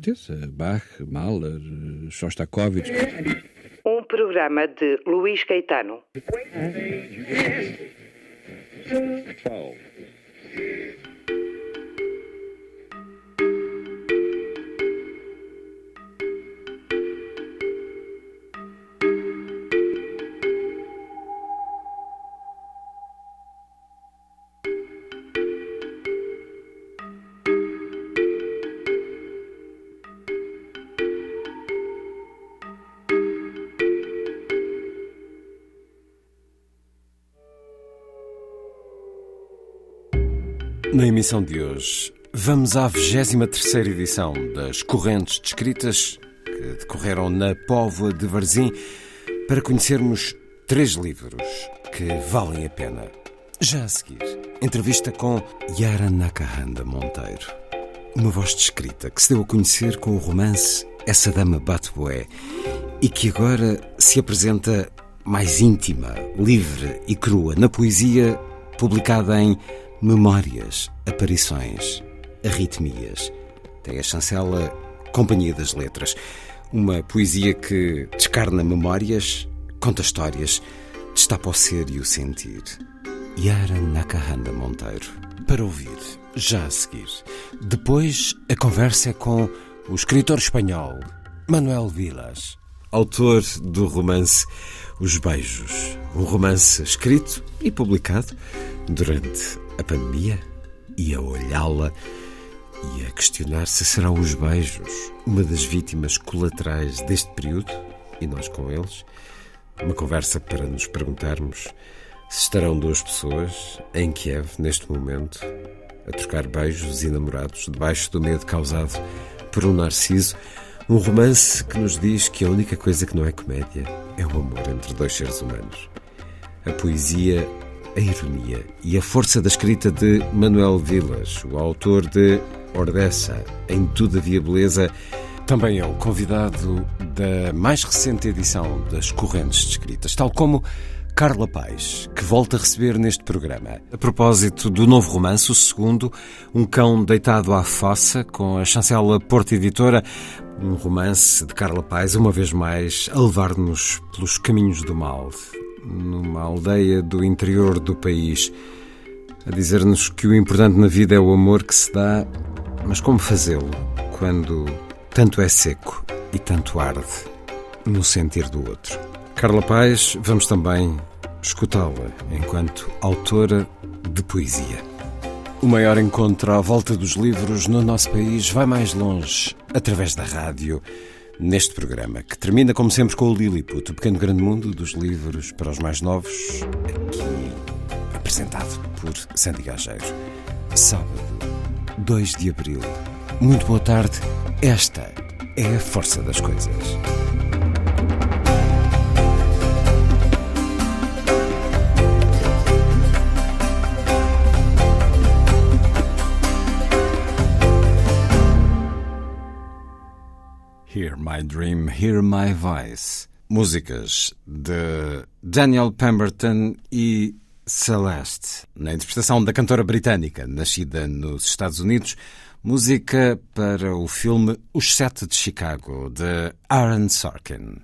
Certeza. Bach, Mahler, Shostakovich. Um programa de Luís Caetano. Na emissão de hoje, vamos à 23 edição das Correntes Descritas que decorreram na Póvoa de Varzim para conhecermos três livros que valem a pena. Já a seguir, entrevista com Yara Nakahanda Monteiro, uma voz descrita que se deu a conhecer com o romance Essa Dama Bate Boé e que agora se apresenta mais íntima, livre e crua na poesia publicada em Memórias, aparições, arritmias. Tem a chancela Companhia das Letras. Uma poesia que descarna memórias, conta histórias, destapa o ser e o sentir. Yara Nakahanda Monteiro. Para ouvir, já a seguir. Depois, a conversa com o escritor espanhol Manuel Vilas, autor do romance Os Beijos. Um romance escrito e publicado durante a pandemia e a olhá-la e a questionar se serão os beijos uma das vítimas colaterais deste período e nós com eles. Uma conversa para nos perguntarmos se estarão duas pessoas em Kiev neste momento a trocar beijos e namorados debaixo do medo causado por um narciso. Um romance que nos diz que a única coisa que não é comédia é o amor entre dois seres humanos. A poesia a ironia e a força da escrita de Manuel Vilas, o autor de Ordessa, em Todavia Beleza, também é o convidado da mais recente edição das Correntes Descritas, tal como Carla Paz, que volta a receber neste programa. A propósito do novo romance, o segundo, Um Cão Deitado à Fossa, com a chancela Porta Editora, um romance de Carla Paz, uma vez mais, a levar-nos pelos caminhos do mal, numa aldeia do interior do país, a dizer-nos que o importante na vida é o amor que se dá, mas como fazê-lo quando tanto é seco e tanto arde no sentir do outro. Carla Paz, vamos também escutá-la enquanto autora de poesia. O maior encontro à volta dos livros no nosso país vai mais longe, através da rádio neste programa, que termina, como sempre, com o Lilliput, o pequeno grande mundo dos livros para os mais novos, aqui apresentado por Sandy Gageiro. Sábado, 2 de abril. Muito boa tarde. Esta é a força das coisas. Hear My Dream, Hear My Voice. Músicas de Daniel Pemberton e Celeste, na interpretação da cantora britânica, nascida nos Estados Unidos. Música para o filme Os Sete de Chicago, de Aaron Sorkin.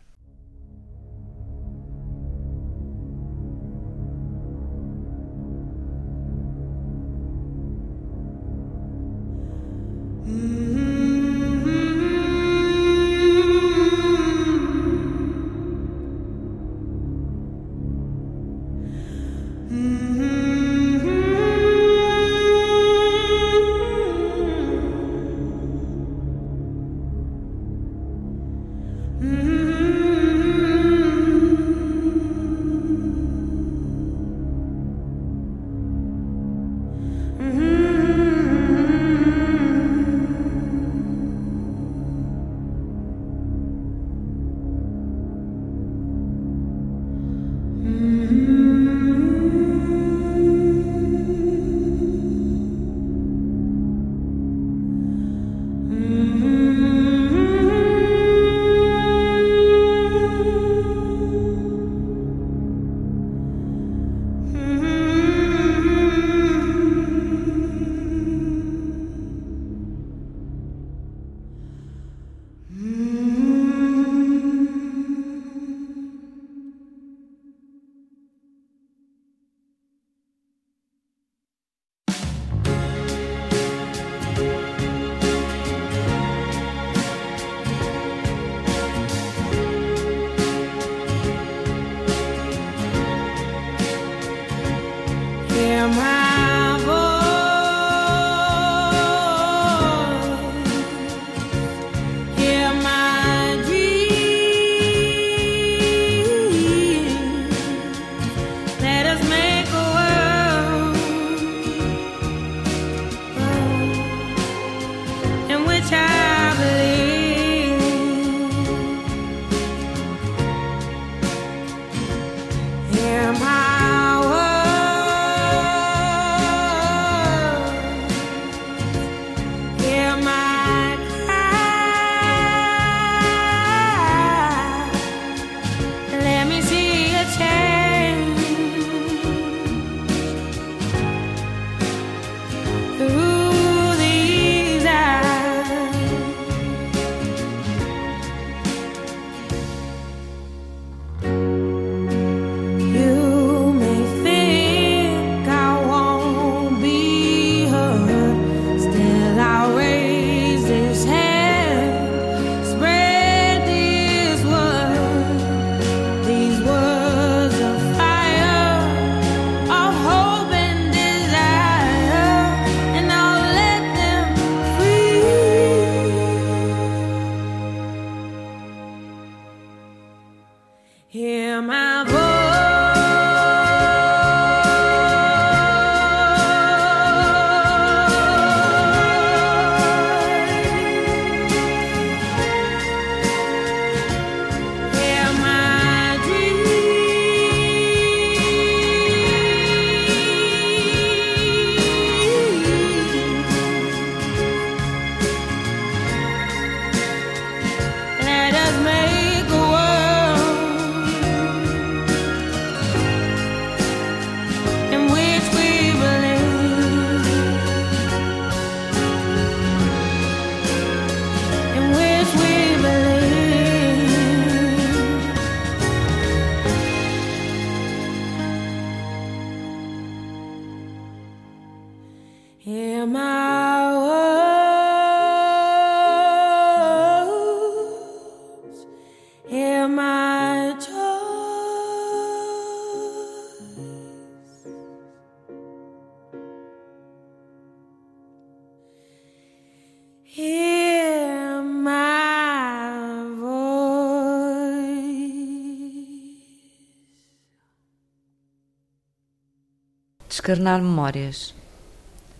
Descarnar memórias.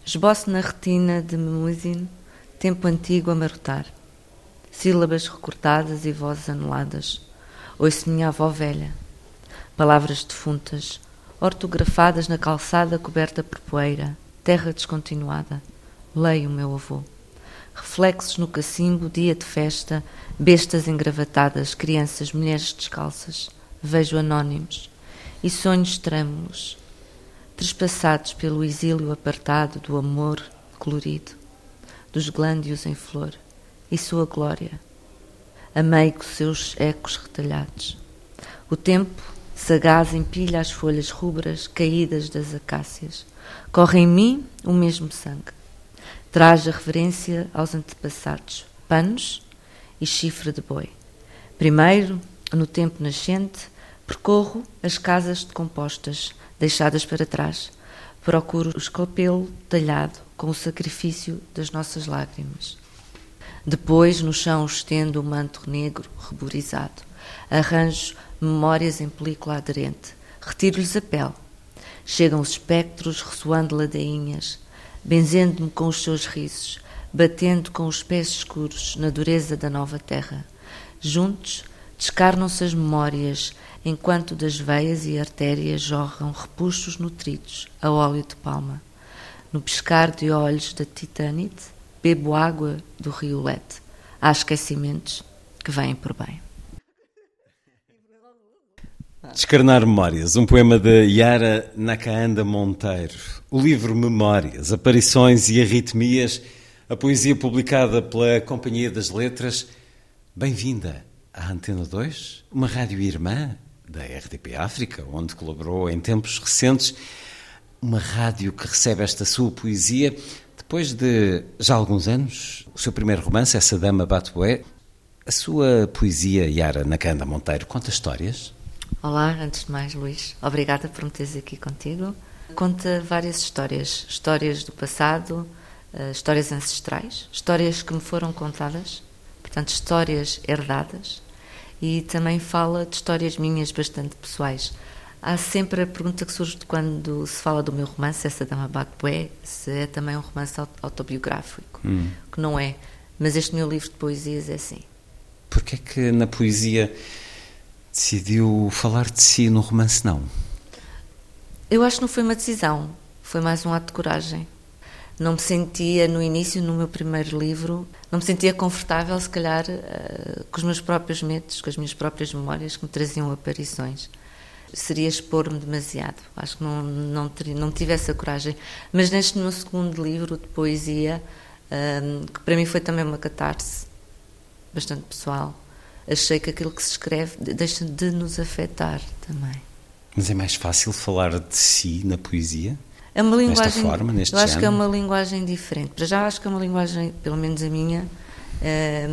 Esboço na retina de Memusin, tempo antigo a marotar. Sílabas recortadas e vozes anuladas. Ouço minha avó velha. Palavras defuntas, ortografadas na calçada coberta por poeira, terra descontinuada. Leio meu avô. Reflexos no cacimbo, dia de festa, bestas engravatadas, crianças, mulheres descalças. Vejo anónimos e sonhos trêmulos trespassados pelo exílio apartado do amor colorido, dos glândios em flor e sua glória. Amei com seus ecos retalhados. O tempo, sagaz, empilha as folhas rubras caídas das acácias. Corre em mim o mesmo sangue. Traz a reverência aos antepassados, panos e chifre de boi. Primeiro, no tempo nascente, percorro as casas decompostas, deixadas para trás. Procuro o escalpelo talhado com o sacrifício das nossas lágrimas. Depois, no chão, estendo o manto negro ruborizado. Arranjo memórias em película aderente. Retiro-lhes a pele. Chegam os espectros ressoando ladainhas, benzendo-me com os seus risos, batendo com os pés escuros na dureza da nova terra. Juntos, descarnam-se as memórias, enquanto das veias e artérias jorram repuxos nutridos a óleo de palma. No piscar de olhos da Titanite, bebo água do rio Lete. Há esquecimentos que vêm por bem. Descarnar Memórias, um poema de Yara Nakaanda Monteiro. O livro Memórias, Aparições e Arritmias, a poesia publicada pela Companhia das Letras. Bem-vinda à Antena 2, uma rádio irmã da RDP África, onde colaborou em tempos recentes. Uma rádio que recebe esta sua poesia depois de já alguns anos. O seu primeiro romance, Essa Dama Batué. A sua poesia, Yara Nakanda Monteiro, conta histórias? Olá, antes de mais, Luís, obrigada por me teres aqui contigo. Conta várias histórias, histórias do passado, uh, histórias ancestrais, histórias que me foram contadas, portanto, histórias herdadas, e também fala de histórias minhas bastante pessoais. Há sempre a pergunta que surge quando se fala do meu romance, Essa Dama Bacué, se é também um romance autobiográfico, Hum. que não é, mas este meu livro de poesias é assim. Porquê é que na poesia decidiu falar de si no romance não? Eu acho que não foi uma decisão, foi mais um ato de coragem. Não me sentia, no início, no meu primeiro livro, não me sentia confortável, se calhar, eh, com os meus próprios medos, com as minhas próprias memórias que me traziam aparições. Seria expor-me demasiado. Acho que não, não, não tive essa coragem. Mas neste meu segundo livro de poesia, eh, que para mim foi também uma catarse bastante pessoal, achei que aquilo que se escreve deixa de nos afetar também. Mas é mais fácil falar de si na poesia? É uma linguagem. Forma, neste Eu acho género? que é uma linguagem diferente. Para já acho que é uma linguagem, pelo menos a minha, é,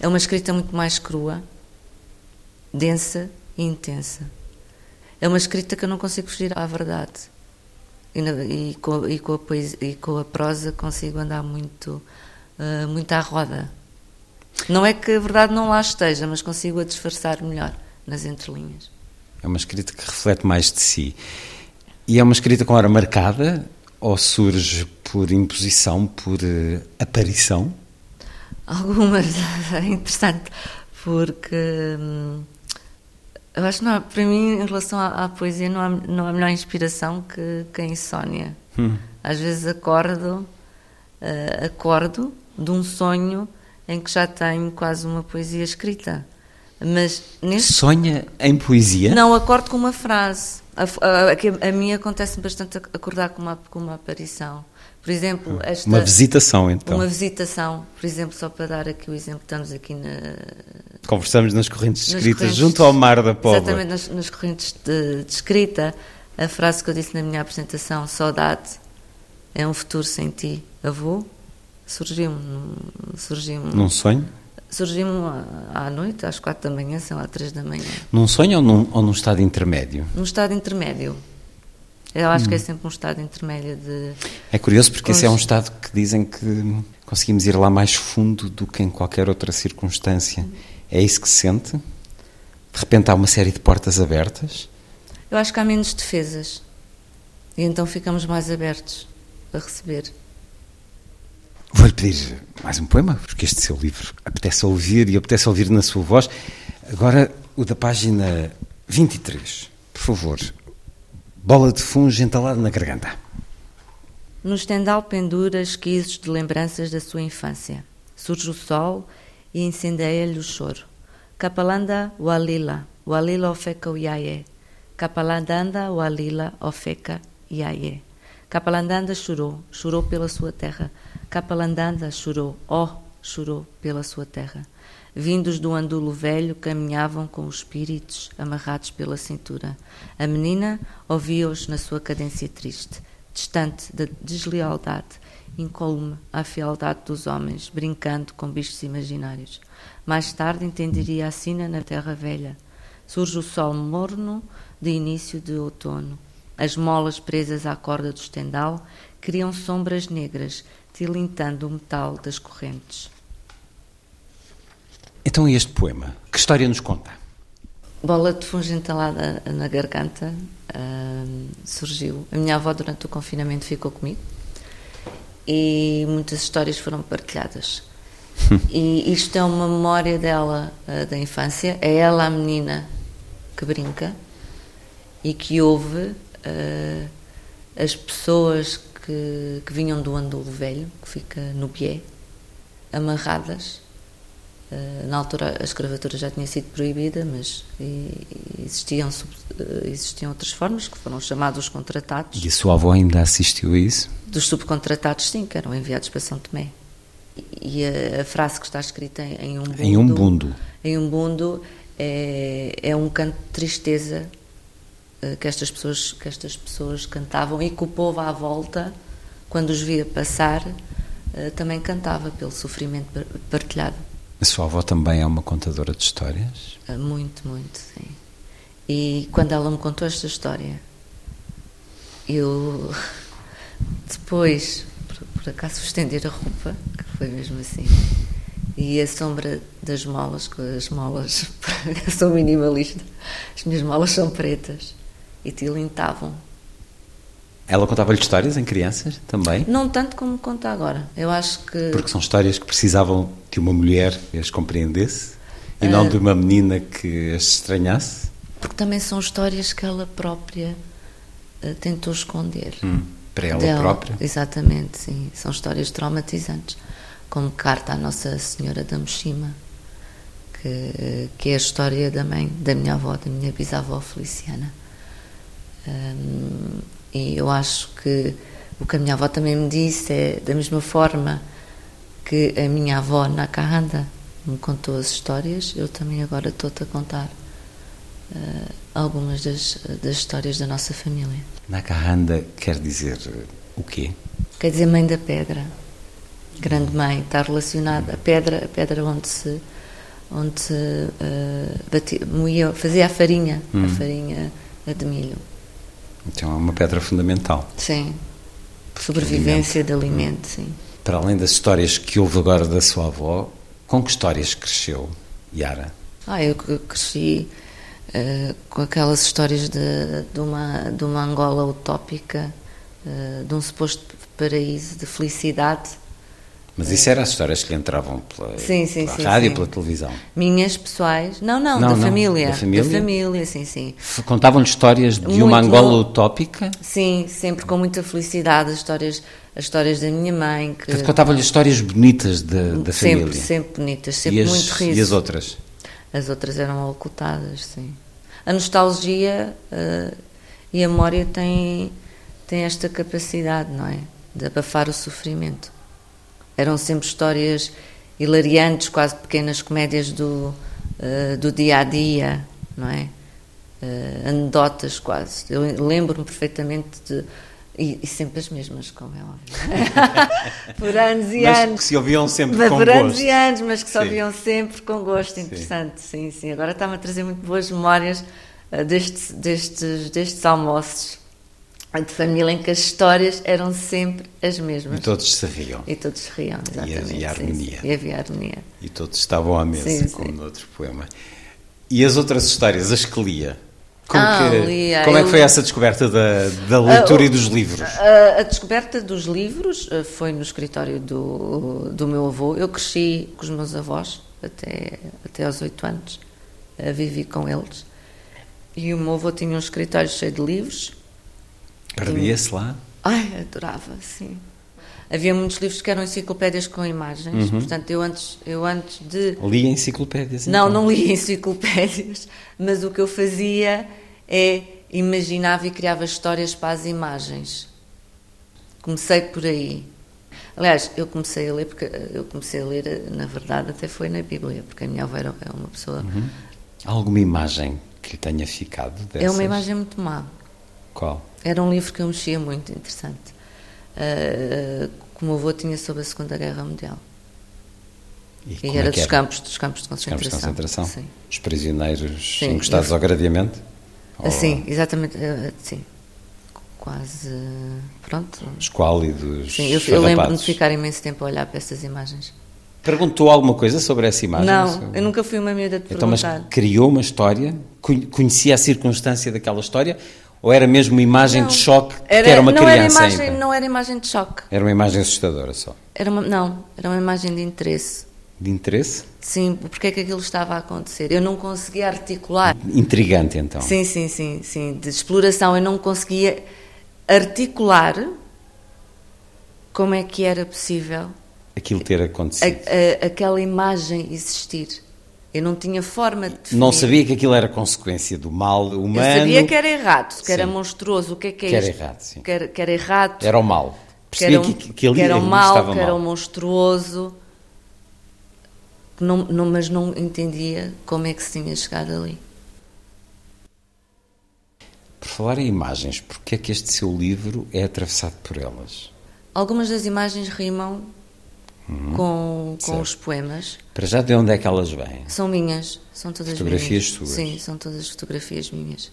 é uma escrita muito mais crua, densa e intensa. É uma escrita que eu não consigo fugir à verdade. E, na- e com, e com a poesia, e com a prosa consigo andar muito, eh, muito à roda. Não é que a verdade não lá esteja, mas consigo a disfarçar melhor nas entrelinhas. É uma escrita que reflete mais de si. E é uma escrita com hora marcada ou surge por imposição, por uh, aparição? Algumas. É interessante, porque hum, eu acho que não há, para mim, em relação à, à, poesia, não há, não há melhor inspiração que, que a insónia. Hum. Às vezes acordo, uh, acordo de um sonho em que já tenho quase uma poesia escrita. Mas neste... Sonha em poesia? Não, acordo com uma frase. A, a, a, a mim acontece bastante acordar com uma, com uma aparição. Por exemplo, esta, uma visitação, então. Uma visitação, por exemplo, só para dar aqui o exemplo, estamos aqui na. Conversamos nas correntes de escrita, junto ao mar da Póvoa. Exatamente, nas, nas correntes de, de, escrita. A frase que eu disse na minha apresentação, saudade, é um futuro sem ti, avô, surgiu-me. Surgiu num sonho? Surgiu-me à noite, às quatro da manhã, são às três da manhã. Num sonho ou num, ou num estado intermédio? Num estado intermédio. Eu acho hum. que é sempre um estado intermédio de. É curioso porque esse é um estado que dizem que conseguimos ir lá mais fundo do que em qualquer outra circunstância. É isso que se sente? De repente há uma série de portas abertas? Eu acho que há menos defesas. E então ficamos mais abertos a receber. Vou-lhe pedir mais um poema, porque este seu livro apetece ouvir e apetece ouvir na sua voz. Agora, o da página 23. Por favor, bola de funge entalada na garganta. No estendal pendura esquisos de lembranças da sua infância. Surge o sol e incendeia-lhe o choro. Capalanda walila, walila ofeca uiaie. Capalandanda walila ofeca iaie. Capalandanda chorou, chorou pela sua terra Capalandanda chorou, oh, chorou pela sua terra. Vindos do andulo velho, caminhavam com os espíritos amarrados pela cintura. A menina ouvia-os na sua cadência triste, distante da deslealdade, incólume à fealdade dos homens, brincando com bichos imaginários. Mais tarde entenderia a sina na terra velha. Surge o sol morno de início de outono. As molas presas à corda do estendal criam sombras negras tilintando o metal das correntes. Então, este poema, que história nos conta? Bola de fungo entalada na garganta uh, surgiu. A minha avó, durante o confinamento, ficou comigo e muitas histórias foram partilhadas. e isto é uma memória dela, uh, da infância. É ela a menina que brinca e que ouve uh, as pessoas que, que vinham do Andulo Velho, que fica no Bié, amarradas. Uh, na altura a escravatura já tinha sido proibida, mas existiam, uh, existiam outras formas, que foram chamados contratados. E a sua avó ainda assistiu a isso? Dos subcontratados, sim, que eram enviados para São Tomé. E a, a frase que está escrita em, em um bundo... Em um bundo. Em um bundo é, é um canto de tristeza eh, que estas pessoas que estas pessoas cantavam e que o povo à volta quando os via passar eh, também cantava pelo sofrimento partilhado. A sua avó também é uma contadora de histórias? Eh, muito muito sim. E quando ela me contou esta história eu depois por, por acaso estender a roupa que foi mesmo assim e a sombra das molas, com as molas, sou minimalista, as minhas molas são pretas e tilintavam. Ela contava-lhe histórias em crianças também? Não tanto como conta agora. Eu acho que. Porque são histórias que precisavam de uma mulher que as compreendesse e uh... não de uma menina que as estranhasse? Porque também são histórias que ela própria uh, tentou esconder. Hum, para ela dela. própria? Exatamente, sim. São histórias traumatizantes. Como Carta à Nossa Senhora da Moshima, que, que é a história da mãe, da minha avó, da minha bisavó Feliciana. Um, e eu acho que o que a minha avó também me disse é da mesma forma que a minha avó Nakahanda me contou as histórias, eu também agora estou-te a contar uh, algumas das, das histórias da nossa família. Nakahanda quer dizer o quê? Quer dizer mãe da pedra, grande mãe, está relacionada a pedra, a pedra onde se onde se uh, batia, moía, fazia a farinha, hum. a farinha de milho. Então é uma pedra fundamental. Sim. Sobrevivência de alimento, de alimento sim. Para além das histórias que houve agora da sua avó, com que histórias cresceu Yara? Ah, eu cresci eh, com aquelas histórias de, de, uma, de uma Angola utópica, eh, de um suposto paraíso de felicidade. Mas isso eram as histórias que lhe entravam pela, Sim, sim, pela sim, rádio, sim. pela televisão. Minhas pessoais. Não, não, Não, da, não, família, da família? Da família, sim, sim. Contavam-lhe histórias de uma Muito. Angola utópica? Sim, sempre com muita felicidade, as histórias, as histórias da minha mãe, que Portanto, contavam-lhe histórias bonitas da, da sempre, família. sempre bonitas, sempre e, as, muito riso. e as outras? As outras eram ocultadas, sim. A nostalgia eh, e a memória têm, têm esta capacidade, não é? De abafar o sofrimento. Eram sempre histórias hilariantes, quase pequenas comédias do, eh, do dia a dia, não é? Eh, anedotas quase. Eu lembro-me perfeitamente de. E, e sempre as mesmas, como é óbvio. Por anos e Mas anos. que se ouviam sempre Mas com por anos gosto. e anos, mas que se Sim. ouviam sempre com gosto, interessante, sim, sim. Agora está-me a trazer muito boas memórias eh, destes, destes, destes almoços de família em que as histórias eram sempre as mesmas. E todos se riam. E todos se riam, exatamente. havia sim, harmonia. E havia harmonia. E todos estavam à mesa, Sim, como sim. no outro poema. E as outras histórias, as que lia? Como, Ah, que, lia, como é que foi essa descoberta da, da leitura Ah, e dos livros? A, a descoberta dos livros eh, foi no escritório do, do meu avô. Eu cresci com os meus avós até, até aos oito anos. Vivi com eles. E o meu avô tinha um escritório cheio de livros. Perdia-se lá? Ai, adorava, sim. Havia muitos livros que eram enciclopédias com imagens. Portanto, eu antes, eu antes de Lia enciclopédias? não, então? não lia enciclopédias, mas o que eu fazia é imaginava e criava histórias para as imagens. Comecei por aí. Aliás, eu comecei a ler porque eu comecei a ler, na verdade, até foi na Bíblia, porque a minha avó era- é uma pessoa. Há Alguma imagem que lhe tenha ficado dessas? É uma imagem muito má. Qual? Era um livro que eu mexia muito, interessante. Uh, que o meu avô tinha sobre a Segunda Guerra Mundial. E, E era é dos campos, dos campos de concentração. campos de concentração? Sim. Os prisioneiros Sim, encostados eu- ao gradeamento? Ou Assim, exatamente, eh, sim. Quase, pronto. Esquálidos, Sim, eu, eu lembro-me de ficar imenso tempo a olhar para essas imagens. Perguntou alguma coisa sobre essa imagem? Não, eu nunca fui uma miúda de Então, mas perguntar. criou uma história? Conhe- Conhecia a circunstância daquela história? Ou era mesmo uma imagem Não. de choque porque era, uma não criança era imagem, ainda? Não era imagem de choque. Era uma imagem assustadora só. Era uma, não, era uma imagem de interesse. De interesse? Sim, porque é que aquilo estava a acontecer? Eu não conseguia articular. Intrigante, então. Sim, sim, sim, sim. De exploração, eu não conseguia articular como é que era possível Aquilo ter a- acontecido. a- aquela imagem existir. Eu não tinha forma de definir. Não sabia que aquilo era consequência do mal humano. Eu sabia que era errado, que era Sim. monstruoso. O que é que é Que era isto? errado, sim. Que era, que era errado. Era o mal. que Percebia era, um- que, que ali que era o mal, que era mal. o monstruoso. Que Não, não, mas não entendia como é que se tinha chegado ali. Por falar em imagens, porque é que este seu livro é atravessado por elas? Algumas das imagens rimam com, com Uhum. Certo. os poemas. Para já, de onde é que elas vêm? São minhas, são todas Fotografias minhas. suas? Sim, são todas fotografias minhas.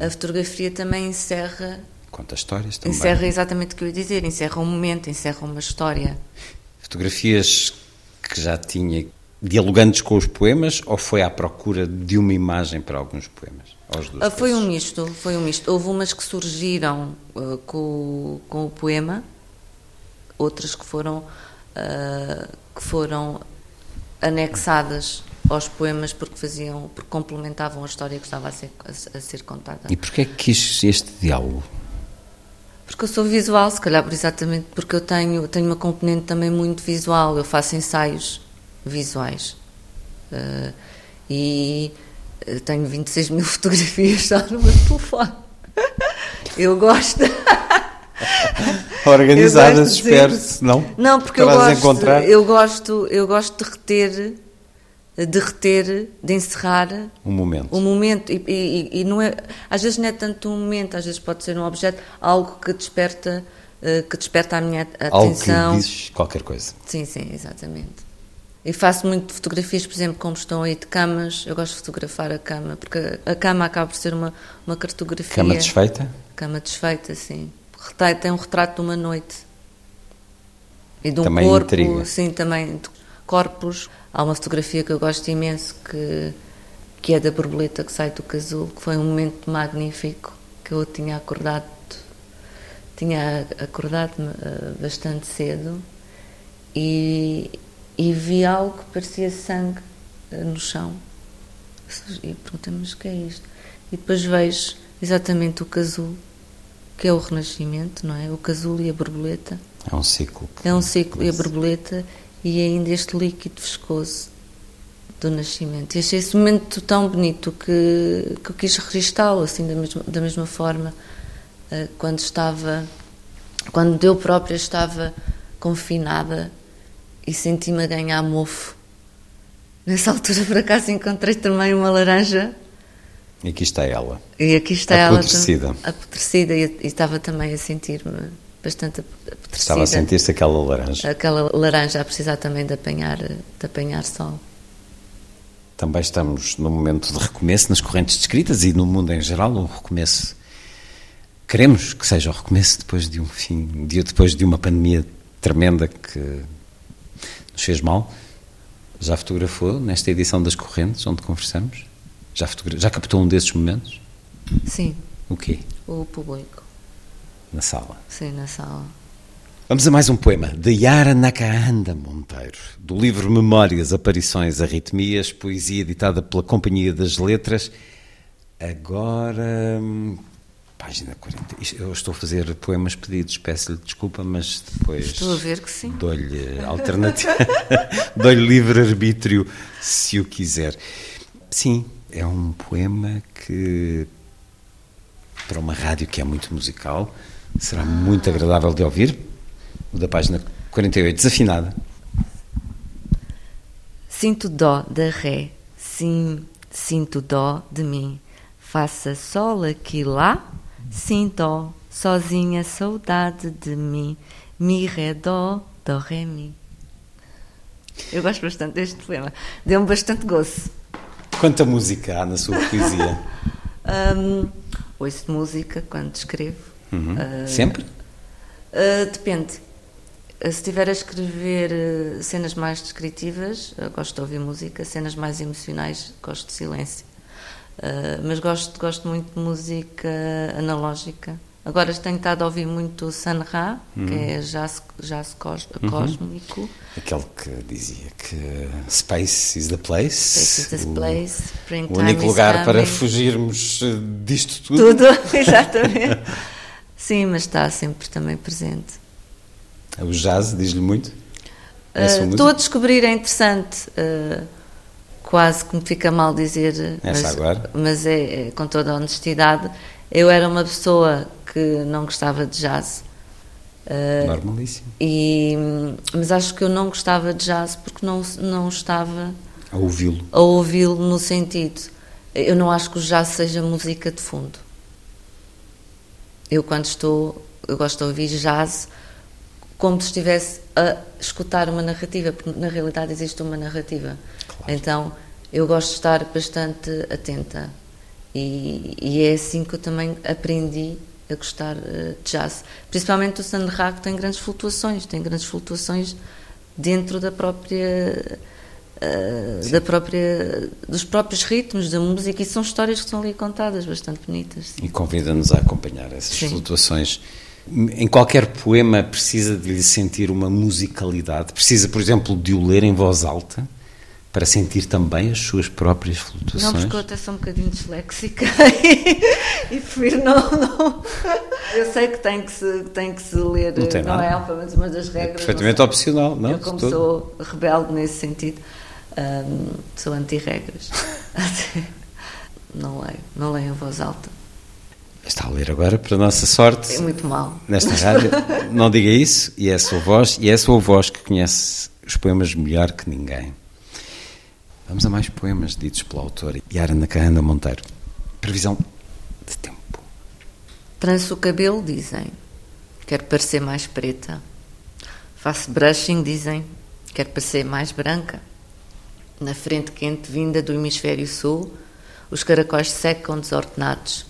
A fotografia também encerra, Conta histórias também. encerra exatamente o que eu ia dizer, encerra um momento, encerra uma história. Fotografias que já tinha dialogantes com os poemas ou foi à procura de uma imagem para alguns poemas? Ah, Foi um misto, foi um misto. Houve umas que surgiram ah, com, com o poema, outras que foram, ah, que foram anexadas aos poemas porque faziam, porque complementavam a história que estava a ser, a, a ser contada. E porquê é que quis este diálogo? Porque eu sou visual, se calhar exatamente porque eu tenho, tenho uma componente também muito visual, eu faço ensaios visuais. Ah, e eh, tenho 26 mil fotografias só no meu telefone. Eu gosto. Organizadas, de- espero-se, não? Não, porque eu gosto, encontrar eu gosto, eu gosto de reter, de reter, de encerrar um momento. o momento e, e- e não é, às vezes não é tanto um momento, às vezes pode ser um objeto, algo que desperta, eh, que desperta a minha Algo que atenção. dizes qualquer coisa. Sim, sim, exatamente. E faço muito fotografias, por exemplo, como estão aí de camas. Eu gosto de fotografar a cama, porque a a cama acaba por ser uma, uma cartografia. Cama desfeita? Cama desfeita, sim. Tem um retrato de uma noite. E de um Também corpo, intriga. sim, também de corpos. Há uma fotografia que eu gosto imenso que, que é da borboleta que sai do casulo, que foi um momento magnífico, que eu tinha acordado, tinha acordado uh, bastante cedo e, e vi algo que parecia sangue uh, no chão. E perguntei-me, mas o que é isto? E depois vejo exatamente o casulo, que é o renascimento, não é? O casulo e a borboleta. É um ciclo. É um ciclo, e a borboleta, e ainda este líquido viscoso do nascimento. E achei esse momento tão bonito que, que eu quis registá-lo, assim, da mesma, da mesma forma, uh, quando estava, quando eu própria estava confinada e senti-me a ganhar mofo. Nessa altura, por acaso, encontrei também uma laranja. E aqui está ela. E aqui está ela. Apodrecida. Apodrecida, e, e estava também a sentir-me bastante apodrecida. Estava a sentir-se aquela laranja. Aquela laranja a precisar também de apanhar, de apanhar sol. Também estamos num momento de recomeço nas correntes descritas e no mundo em geral, um recomeço. Queremos que seja o recomeço depois de um fim, depois de uma pandemia tremenda que nos fez mal. Já fotografou nesta edição das correntes onde conversamos? Já, já captou um desses momentos? Sim. O quê? O público. Na sala? Sim, na sala. Vamos a mais um poema de Yara Nakahanda Monteiro, do livro Memórias, Aparições, Arritmias, poesia editada pela Companhia das Letras. Agora, página 40. Eu estou a fazer poemas pedidos, peço-lhe desculpa, mas depois. Estou a ver que sim. Dou-lhe alternativa, dou-lhe livre-arbítrio se o quiser. Sim, é um poema que, para uma rádio que é muito musical, será muito agradável de ouvir o da página 48, desafinada. Sinto dó da ré, sim, sinto dó de mim. Faça sol aqui lá, sinto sozinha saudade de mim. Mi, ré, dó, dó, ré, mi. Eu gosto bastante deste poema. Deu-me bastante gozo. Quanta música há na sua poesia? um, ouço música quando escrevo. Uhum. Uh, Sempre? Uh, depende. Se estiver a escrever cenas mais descritivas, gosto de ouvir música, cenas mais emocionais, gosto de silêncio. Mas gosto, gosto muito de música analógica. Agora tenho estado a ouvir muito Sun Ra, uhum. que é jazz, jazz cos, uhum. cósmico. Aquele que dizia que Space is the place. Space is the place. O, o único lugar para fugirmos eh, disto tudo. Tudo, exatamente. Sim, mas está sempre também presente. O jazz diz-lhe muito? Uh, estou a descobrir, é interessante. Uh, quase que me fica mal dizer. Essa mas, agora? Mas é, é, com toda a honestidade. Eu era uma pessoa que não gostava de jazz. Uh, Normalíssimo. E, mas acho que eu não gostava de jazz porque não, não estava a ouvi-lo. A ouvi-lo no sentido. Eu não acho que o jazz seja música de fundo. Eu, quando estou. Eu gosto de ouvir jazz como se estivesse a escutar uma narrativa, porque na realidade existe uma narrativa. Claro. Então eu gosto de estar bastante atenta e, e, é assim que eu também aprendi a gostar uh, de jazz. Principalmente o Sandra que tem grandes flutuações, tem grandes flutuações dentro da própria. Uh, da própria, dos próprios ritmos da música e são histórias que são ali contadas bastante bonitas. Sim. E convida-nos a acompanhar essas Sim. flutuações em qualquer poema precisa de lhe sentir uma musicalidade, precisa, por exemplo, de o ler em voz alta para sentir também as suas próprias flutuações. Não, porque eu até sou um bocadinho disléxica e, prefiro não, não. Eu sei que tem que se, tem que se ler, não, tem não é mas uma das regras. É perfeitamente não opcional, não? Eu, como sou rebelde nesse sentido, um, sou anti-regras. não leio, não leio em voz alta. Está a ler agora, para a nossa sorte. É muito mal. Nesta rádio. Não diga isso, e é a sua voz, e é a sua voz que conhece os poemas melhor que ninguém. Vamos a mais poemas ditos pela autora Yara Nakahanda Monteiro. Previsão de tempo. Tranço o cabelo, dizem. Quero parecer mais preta. Faço brushing, dizem. Quero parecer mais branca. Na frente quente vinda do hemisfério sul, os caracóis secam desordenados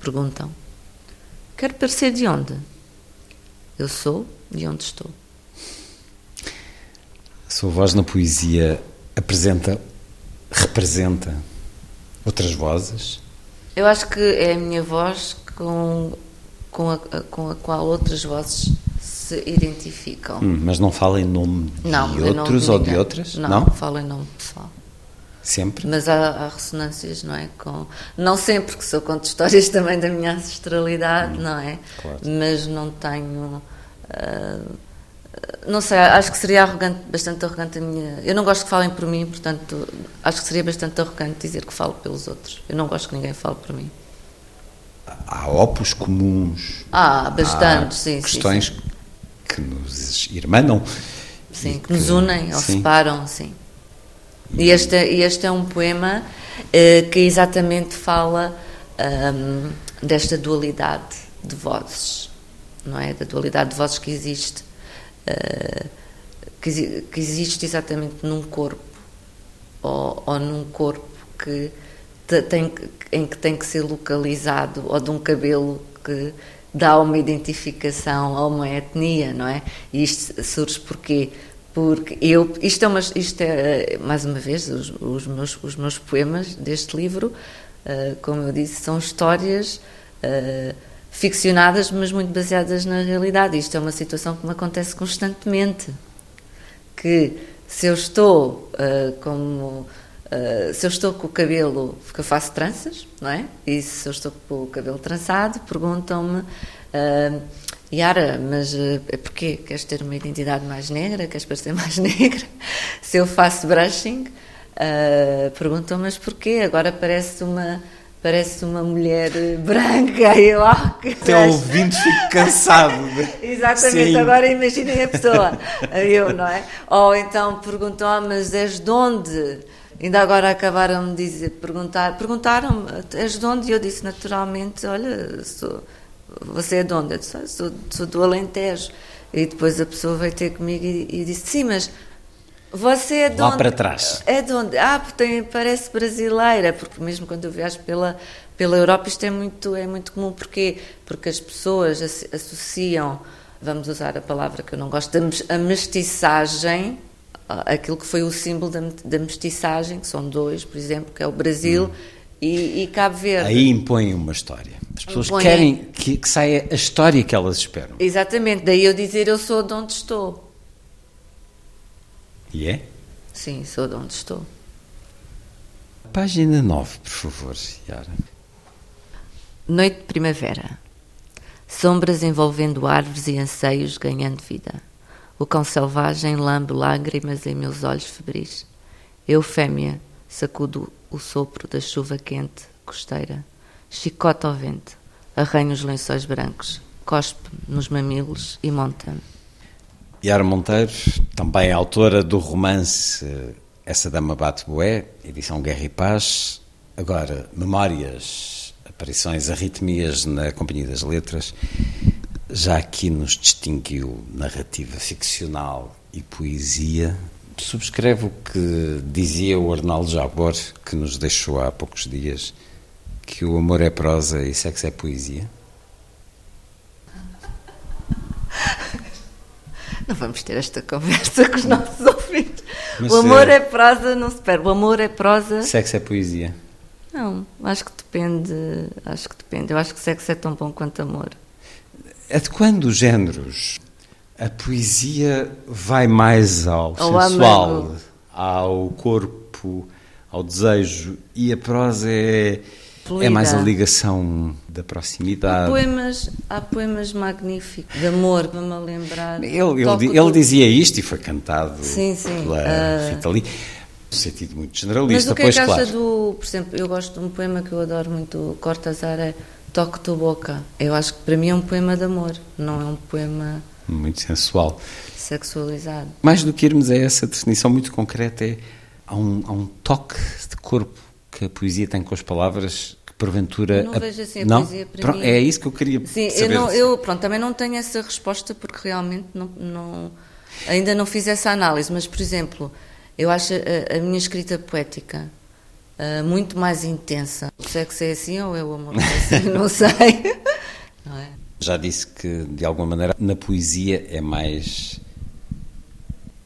Perguntam. Quero parecer de onde? Eu sou de onde estou. A sua voz na poesia apresenta, representa Outras vozes? Eu acho que é a minha voz com, com, a, com a qual outras vozes se identificam. Hum, mas não fala em nome de não, outros de ou de outras? Não, Não? falo em nome pessoal. Sempre? Mas há, há ressonâncias, não é? Com, não sempre, que sou conto histórias também da minha ancestralidade, não é? claro. Mas não tenho. ah, não sei, acho que seria arrogante, bastante arrogante a minha. Eu não gosto que falem por mim, portanto, acho que seria bastante arrogante dizer que falo pelos outros. Eu não gosto que ninguém fale por mim. Há opos comuns. Ah, bastante, há sim, sim, Questões que nos irmanam. Sim, que nos unem ou sim. separam, sim. E este, e este é um poema eh, que exatamente fala ahm, desta dualidade de vozes, não é? Da dualidade de vozes que existe, eh, que, que existe exatamente num corpo, ou, ou num corpo que te- tem, em que tem que ser localizado, ou de um cabelo que dá uma identificação a uma etnia, não é? E isto surge porquê? Porque eu, isto é, uma, isto é mais uma vez, os, os meus, os meus poemas deste livro, eh, como eu disse, são histórias eh, ficcionadas, mas muito baseadas na realidade. Isto é uma situação que me acontece constantemente que se eu estou ah, como ah, se eu estou com o cabelo porque eu faço tranças, não é? E se eu estou com o cabelo trançado, perguntam-me ah, Yara, mas é porquê? Queres ter uma identidade mais negra? Queres parecer mais negra? Se eu faço brushing, perguntam-me mas porquê? Agora parece uma parece uma mulher branca e eu, que Até ouvindo fico cansado. de- Exatamente, Sim. agora imaginem a pessoa, eu, não é? Ou então perguntam, ah, mas és de onde? Ainda agora acabaram de dizer, perguntar, perguntaram-me, és de onde? E eu disse naturalmente, olha, sou, você é de onde? Eu disse, "Ah, sou, sou do Alentejo. E depois a pessoa veio ter comigo e, e disse, sim, mas você é de Lá onde? para trás. É de onde? Ah, tem- parece brasileira, porque mesmo quando eu viajo pela, pela Europa isto é muito, é muito comum. Porquê? Porque as pessoas asso- associam, vamos usar a palavra que eu não gosto, a mes- a mestiçagem, aquilo que foi o símbolo da, da mestiçagem, que são dois, por exemplo, que é o Brasil e, e Cabo Verde. Aí impõem uma história. As pessoas Impõem. querem que, que saia a história que elas esperam. Exatamente, daí eu dizer eu sou de onde estou. E é? Sim, sou de onde estou. Página 9, por favor, Yara. Noite de primavera. Sombras envolvendo árvores e anseios ganhando vida. O cão selvagem lambe lágrimas em meus olhos febris. Eu, fêmea, sacudo o sopro da chuva quente, costeira. Chicota ao vento, arranho os lençóis brancos, cospe nos mamilos e monta-me. Yara Monteiro, também autora do romance Essa Dama Bate Boé, edição Guerra e Paz. Agora, Memórias, aparições, arritmias na Companhia das Letras. Já aqui nos distinguiu narrativa ficcional e poesia. Subscreve o que dizia o Arnaldo Jabor, que nos deixou há poucos dias, que o amor é prosa e sexo é poesia. Não vamos ter esta conversa com os nossos ouvintes. Mas, o amor eh, é prosa, não se perde. O amor é prosa. Sexo é poesia. Não, acho que depende. Acho que depende. Eu acho que sexo é tão bom quanto amor. Adequando os géneros, a poesia vai mais ao sensual, âmago. ao corpo, ao desejo, e a prosa é, é Polida. mais a ligação da Há proximidade. poemas, há poemas magníficos de amor, vou-me a lembrar. Ele, ele, ele dizia isto e foi cantado Sim, sim, pela ah. Rita Lee, no sentido muito Mas generalista, o que é que acha claro. do. Por exemplo, eu gosto de um poema que eu adoro muito, do Cortázar, é Toque tua boca. Eu acho que para mim é um poema de amor, não é um poema Muito sensual. sexualizado. Mais do que irmos a essa definição muito concreta, é, há, um, há um toque de corpo que a poesia tem com as palavras porventura. Eu não vejo assim a não? poesia para mim. É isso que eu queria Sim, eu, saber. não, eu pronto, também não tenho essa resposta porque realmente não, não- ainda não fiz essa análise, mas por exemplo, eu acho a, a minha escrita poética ah, muito mais intensa. O sexo é assim ou é o amor é assim? não sei. Não é? Já disse que, de alguma maneira, na poesia é mais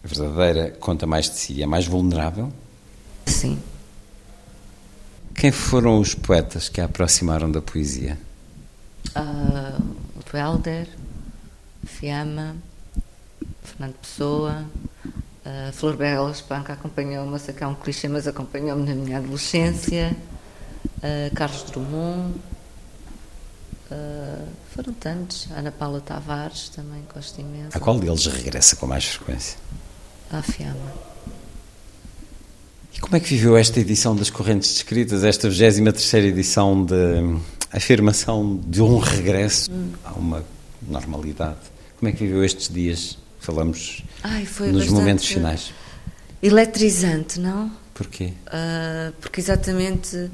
verdadeira, conta mais de si, é mais vulnerável. Sim. Quem foram os poetas que a aproximaram da poesia? Ah, o Helder, Fiamma, Fernando Pessoa, a Flor Bela Espanca acompanhou-me, sei que é um clichê, mas acompanhou-me na minha adolescência, ah, Carlos Drummond, ah, foram tantos, Ana Paula Tavares também gosto imenso, A qual deles regressa com mais frequência? a Fiamma. Como é que viveu esta edição das Correntes Descritas, esta 23 edição de afirmação de um regresso a uma normalidade? Como é que viveu estes dias? Falamos Ai, nos momentos finais. Eletrizante, não? Porquê? Ah, porque exatamente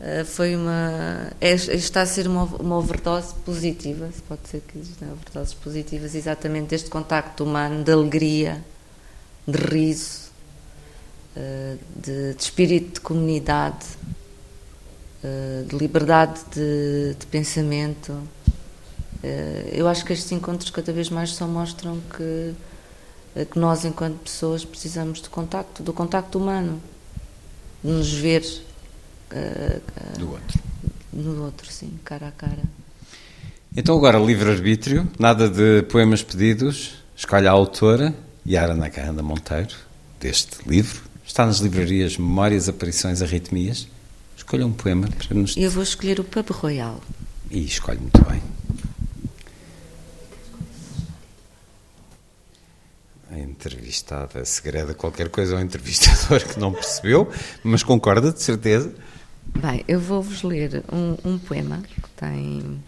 ah, foi uma. é- está a ser uma, uma overdose positiva, se pode ser que existam overdoses positivas, exatamente deste contacto humano, de alegria, de riso, de, de espírito de comunidade, ah, de liberdade de, de pensamento. Ah, eu acho que estes encontros cada vez mais só mostram que, que nós, enquanto pessoas, precisamos de contacto, do contacto humano de nos ver eh, Do outro. no outro, sim, cara a cara. Então agora livre-arbítrio, nada de poemas pedidos, escolhe a autora, Yara Nakahanda Monteiro, deste livro. Está nas livrarias Memórias, Aparições, Arritmias. Escolha um poema para nos... Eu vou escolher o Pub Royal. E escolhe muito bem. A entrevistada segreda qualquer coisa ao entrevistador que não percebeu, mas concorda de certeza. Bem, eu vou-vos ler um, um poema que tem.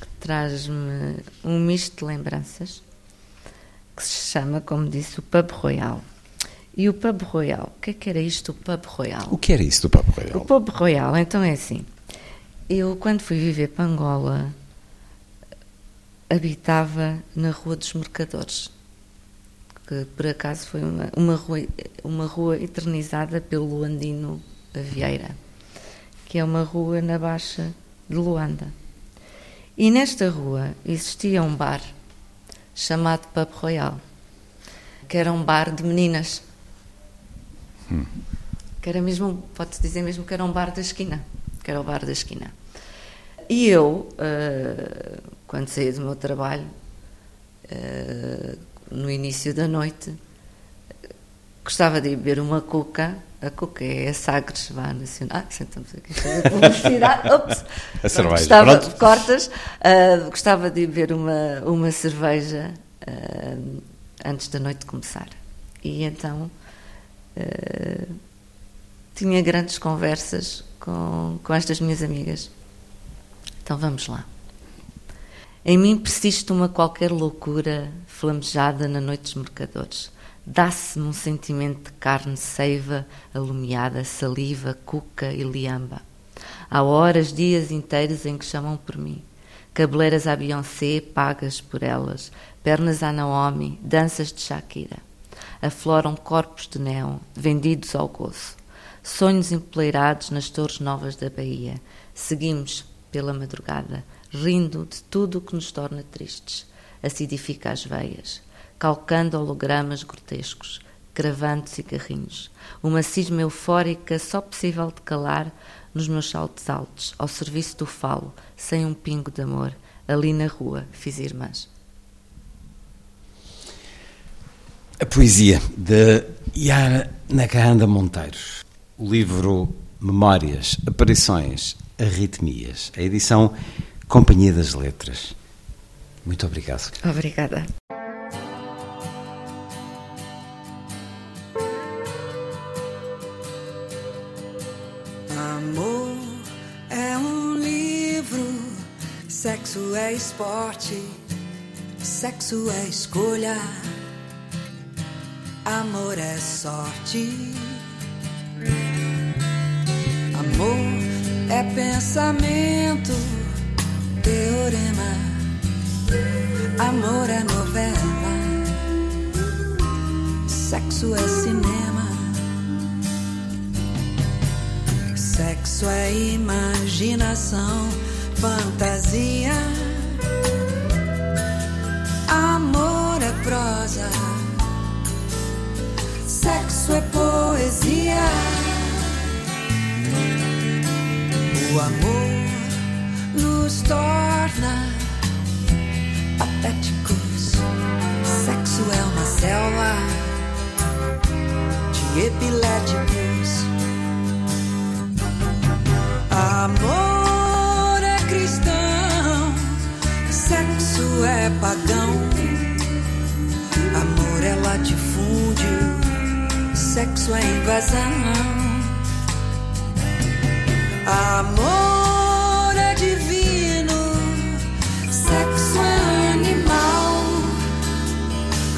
que traz-me um misto de lembranças, que se chama, como disse, o Pub Royal. E o Pub Royal, o que é que era isto, o Pub Royal? O que era isso do Papo Royal? O Pub Royal, então é assim. Eu, quando fui viver para Angola, habitava na Rua dos Mercadores, que por acaso foi uma, uma, rua, uma rua eternizada pelo Luandino Vieira, que é uma rua na Baixa de Luanda. E nesta rua existia um bar chamado Pub Royal, que era um bar de meninas. Que era mesmo, pode-se dizer mesmo que era um bar da esquina, que era o bar da esquina. E eu, eh, quando saía do meu trabalho, eh, no início da noite, gostava de beber uma cuca. A cuca é a Sagres, vá nacional. Ah, sentamos aqui a publicidade. Ops. A cerveja, Gostava, pronto. cortas. ah, gostava de beber uma, uma cerveja ah, antes da noite começar. E então ah, tinha grandes conversas com, com estas minhas amigas. Então vamos lá. Em mim persiste uma qualquer loucura flamejada na noite dos mercadores. Dá-se-me um sentimento de carne seiva, alumiada, saliva, cuca e liamba. Há horas, dias inteiros em que chamam por mim. Cabeleiras à Beyoncé, pagas por elas. Pernas à Naomi, danças de Shakira. Afloram corpos de neon, vendidos ao gozo. Sonhos empoleirados nas torres novas da Bahia. Seguimos pela madrugada, rindo de tudo o que nos torna tristes. Acidifica as veias, calcando hologramas grotescos, cravando cigarrinhos. Uma cisma eufórica só possível de calar nos meus saltos altos, ao serviço do falo, sem um pingo de amor. Ali na rua fiz irmãs. A poesia de Yara Nakahanda Monteiro. O livro Memórias, Aparições, Arritmias. A edição Companhia das Letras. Muito obrigado. Obrigada. Amor é um livro, sexo é esporte, sexo é escolha, amor é sorte. Amor é pensamento, teorema, amor é novela, sexo é cinema. Sexo é imaginação, fantasia. Amor é prosa. É poesia. O amor nos torna patéticos. Sexo é uma selva de epiléticos. Amor é cristão, sexo é pagão. Amor é latifúndio, sexo é invasão. Amor é divino, sexo é animal.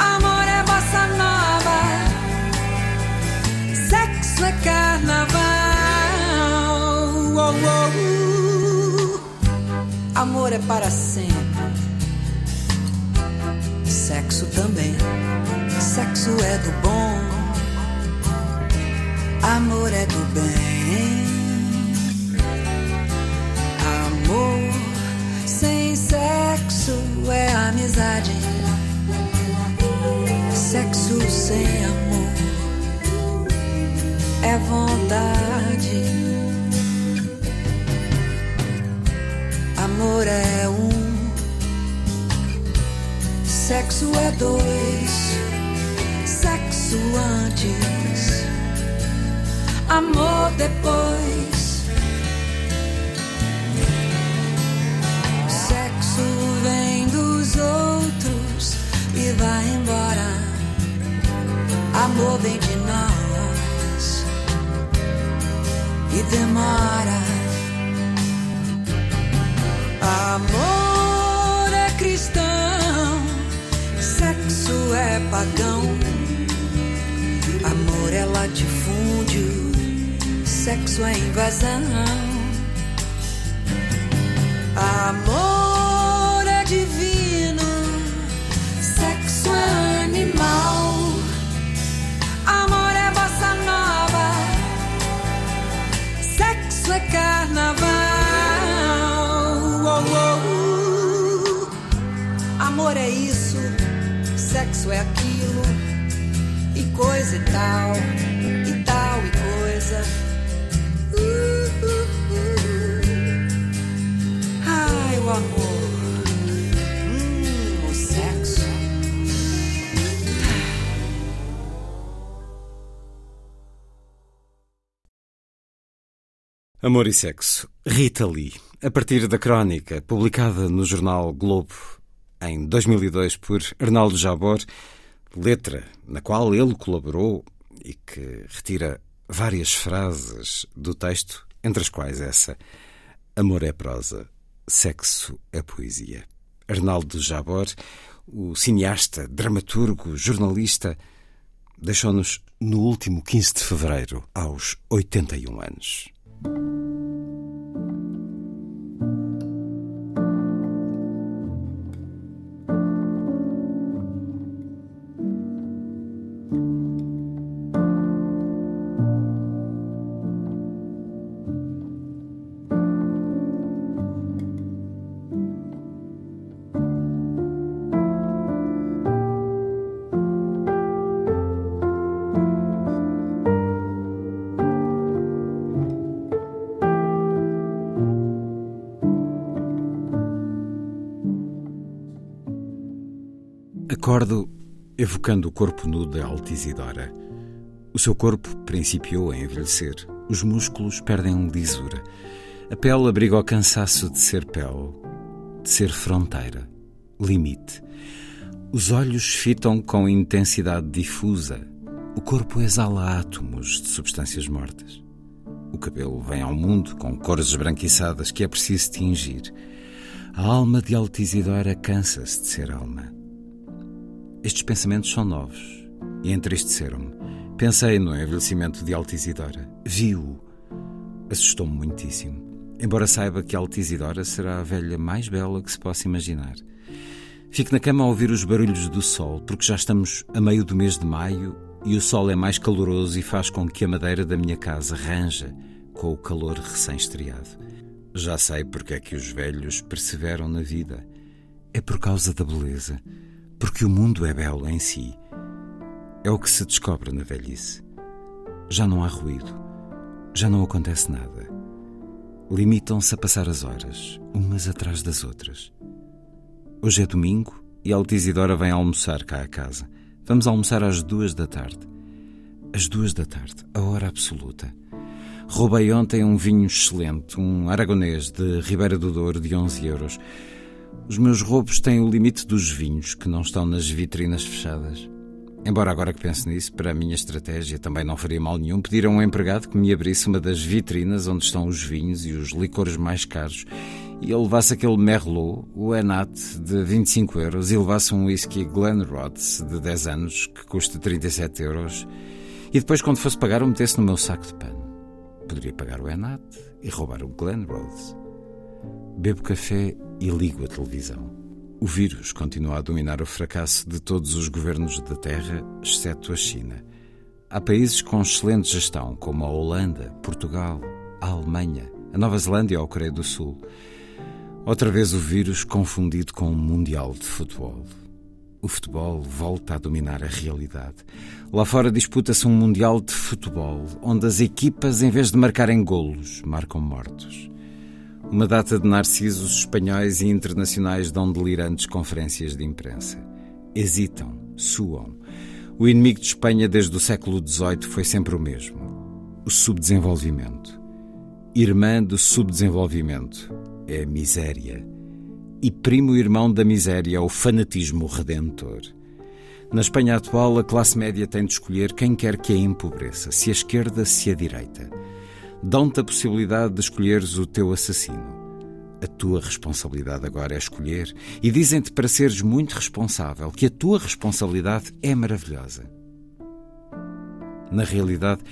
Amor é bossa nova, sexo é carnaval. Oh, oh, uh. Amor é para sempre, sexo também. Sexo é do bom, amor é do bem. Amor sem sexo é amizade. Sexo sem amor é vontade. Amor é um, sexo é dois. Sexo antes, amor depois. Sexo vem dos outros e vai embora. Amor vem de nós e demora. Amor é cristão, sexo é pagão. Amor é latifúndio, sexo é invasão. Amor é divino, sexo é animal. Amor é bossa nova, sexo é carnaval. Oh, oh, uh. Amor é isso, sexo é aquilo, e coisa e tal, e tal e coisa. Amor e Sexo, Rita Lee, a partir da crónica publicada no jornal Globo em 2002 por Arnaldo Jabor, letra na qual ele colaborou e que retira várias frases do texto, entre as quais essa: Amor é prosa, sexo é poesia. Arnaldo Jabor, o cineasta, dramaturgo, jornalista, deixou-nos no último 15 de fevereiro, aos 81 anos. thank you Acordo evocando o corpo nu da Altisidora. O seu corpo principiou a envelhecer. Os músculos perdem lisura. A pele abriga o cansaço de ser pele, de ser fronteira, limite. Os olhos fitam com intensidade difusa. O corpo exala átomos de substâncias mortas. O cabelo vem ao mundo com cores esbranquiçadas que é preciso tingir. A alma de Altisidora cansa-se de ser alma. Estes pensamentos são novos e entristeceram-me. Pensei no envelhecimento de Altisidora. Vi-o. Assustou-me muitíssimo. Embora saiba que Altisidora será a velha mais bela que se possa imaginar. Fico na cama a ouvir os barulhos do sol, porque já estamos a meio do mês de maio e o sol é mais caloroso e faz com que a madeira da minha casa ranja com o calor recém-estreado. Já sei porque é que os velhos perseveram na vida. É por causa da beleza porque o mundo é belo em si. É o que se descobre na velhice. Já não há ruído, já não acontece nada. limitam-se a passar as horas, umas atrás das outras. Hoje é domingo e a Altisidora vem almoçar cá a casa. Vamos almoçar às duas da tarde. Às duas da tarde, a hora absoluta. Roubei ontem um vinho excelente, um aragonês de Ribeira do Douro de 11 euros. Os meus roubos têm o limite dos vinhos que não estão nas vitrinas fechadas. Embora agora que pense nisso, para a minha estratégia também não faria mal nenhum pedir a um empregado que me abrisse uma das vitrinas onde estão os vinhos e os licores mais caros e ele levasse aquele Merlot, o Enat, de 25 euros e levasse um whisky Glenrothes de 10 anos que custa 37 euros e depois quando fosse pagar o metesse no meu saco de pano. Poderia pagar o Enat e roubar o Glenrothes. Bebo café e ligo a televisão. O vírus continua a dominar o fracasso de todos os governos da Terra, exceto a China. Há países com excelente gestão, como a Holanda, Portugal, a Alemanha, a Nova Zelândia ou a Coreia do Sul. Outra vez o vírus confundido com um Mundial de Futebol. O futebol volta a dominar a realidade. Lá fora disputa-se um Mundial de Futebol, onde as equipas, em vez de marcarem golos, marcam mortos. Uma data de narcisos espanhóis e internacionais dão delirantes conferências de imprensa. Hesitam, suam. O inimigo de Espanha desde o século XVIII foi sempre o mesmo: o subdesenvolvimento. Irmã do subdesenvolvimento é a miséria. E primo irmão da miséria é o fanatismo redentor. Na Espanha atual, a classe média tem de escolher quem quer que a empobreça, se a esquerda, se a direita dão-te a possibilidade de escolheres o teu assassino. A tua responsabilidade agora é escolher e dizem-te para seres muito responsável que a tua responsabilidade é maravilhosa. Na realidade,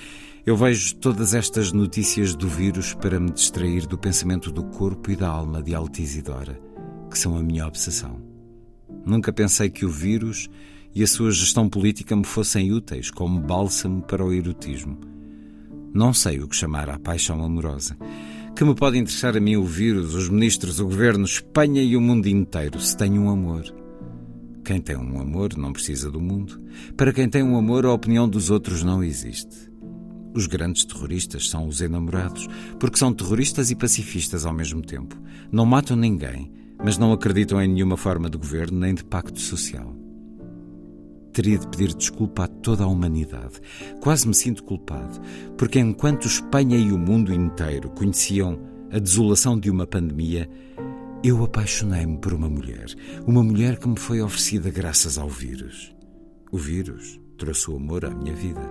eu vejo todas estas notícias do vírus para me distrair do pensamento do corpo e da alma de Altisidora, que são a minha obsessão. Nunca pensei que o vírus e a sua gestão política me fossem úteis como bálsamo para o erotismo não sei o que chamar à paixão amorosa. Que me pode interessar a mim o vírus, os ministros, o governo, Espanha e o mundo inteiro, se tenho um amor. Quem tem um amor não precisa do mundo. Para quem tem um amor, a opinião dos outros não existe. Os grandes terroristas são os enamorados, porque são terroristas e pacifistas ao mesmo tempo. Não matam ninguém, mas não acreditam em nenhuma forma de governo nem de pacto social teria de pedir desculpa a toda a humanidade. Quase me sinto culpado, porque enquanto Espanha e o mundo inteiro conheciam a desolação de uma pandemia, eu apaixonei-me por uma mulher, uma mulher que me foi oferecida graças ao vírus. O vírus trouxe o amor à minha vida.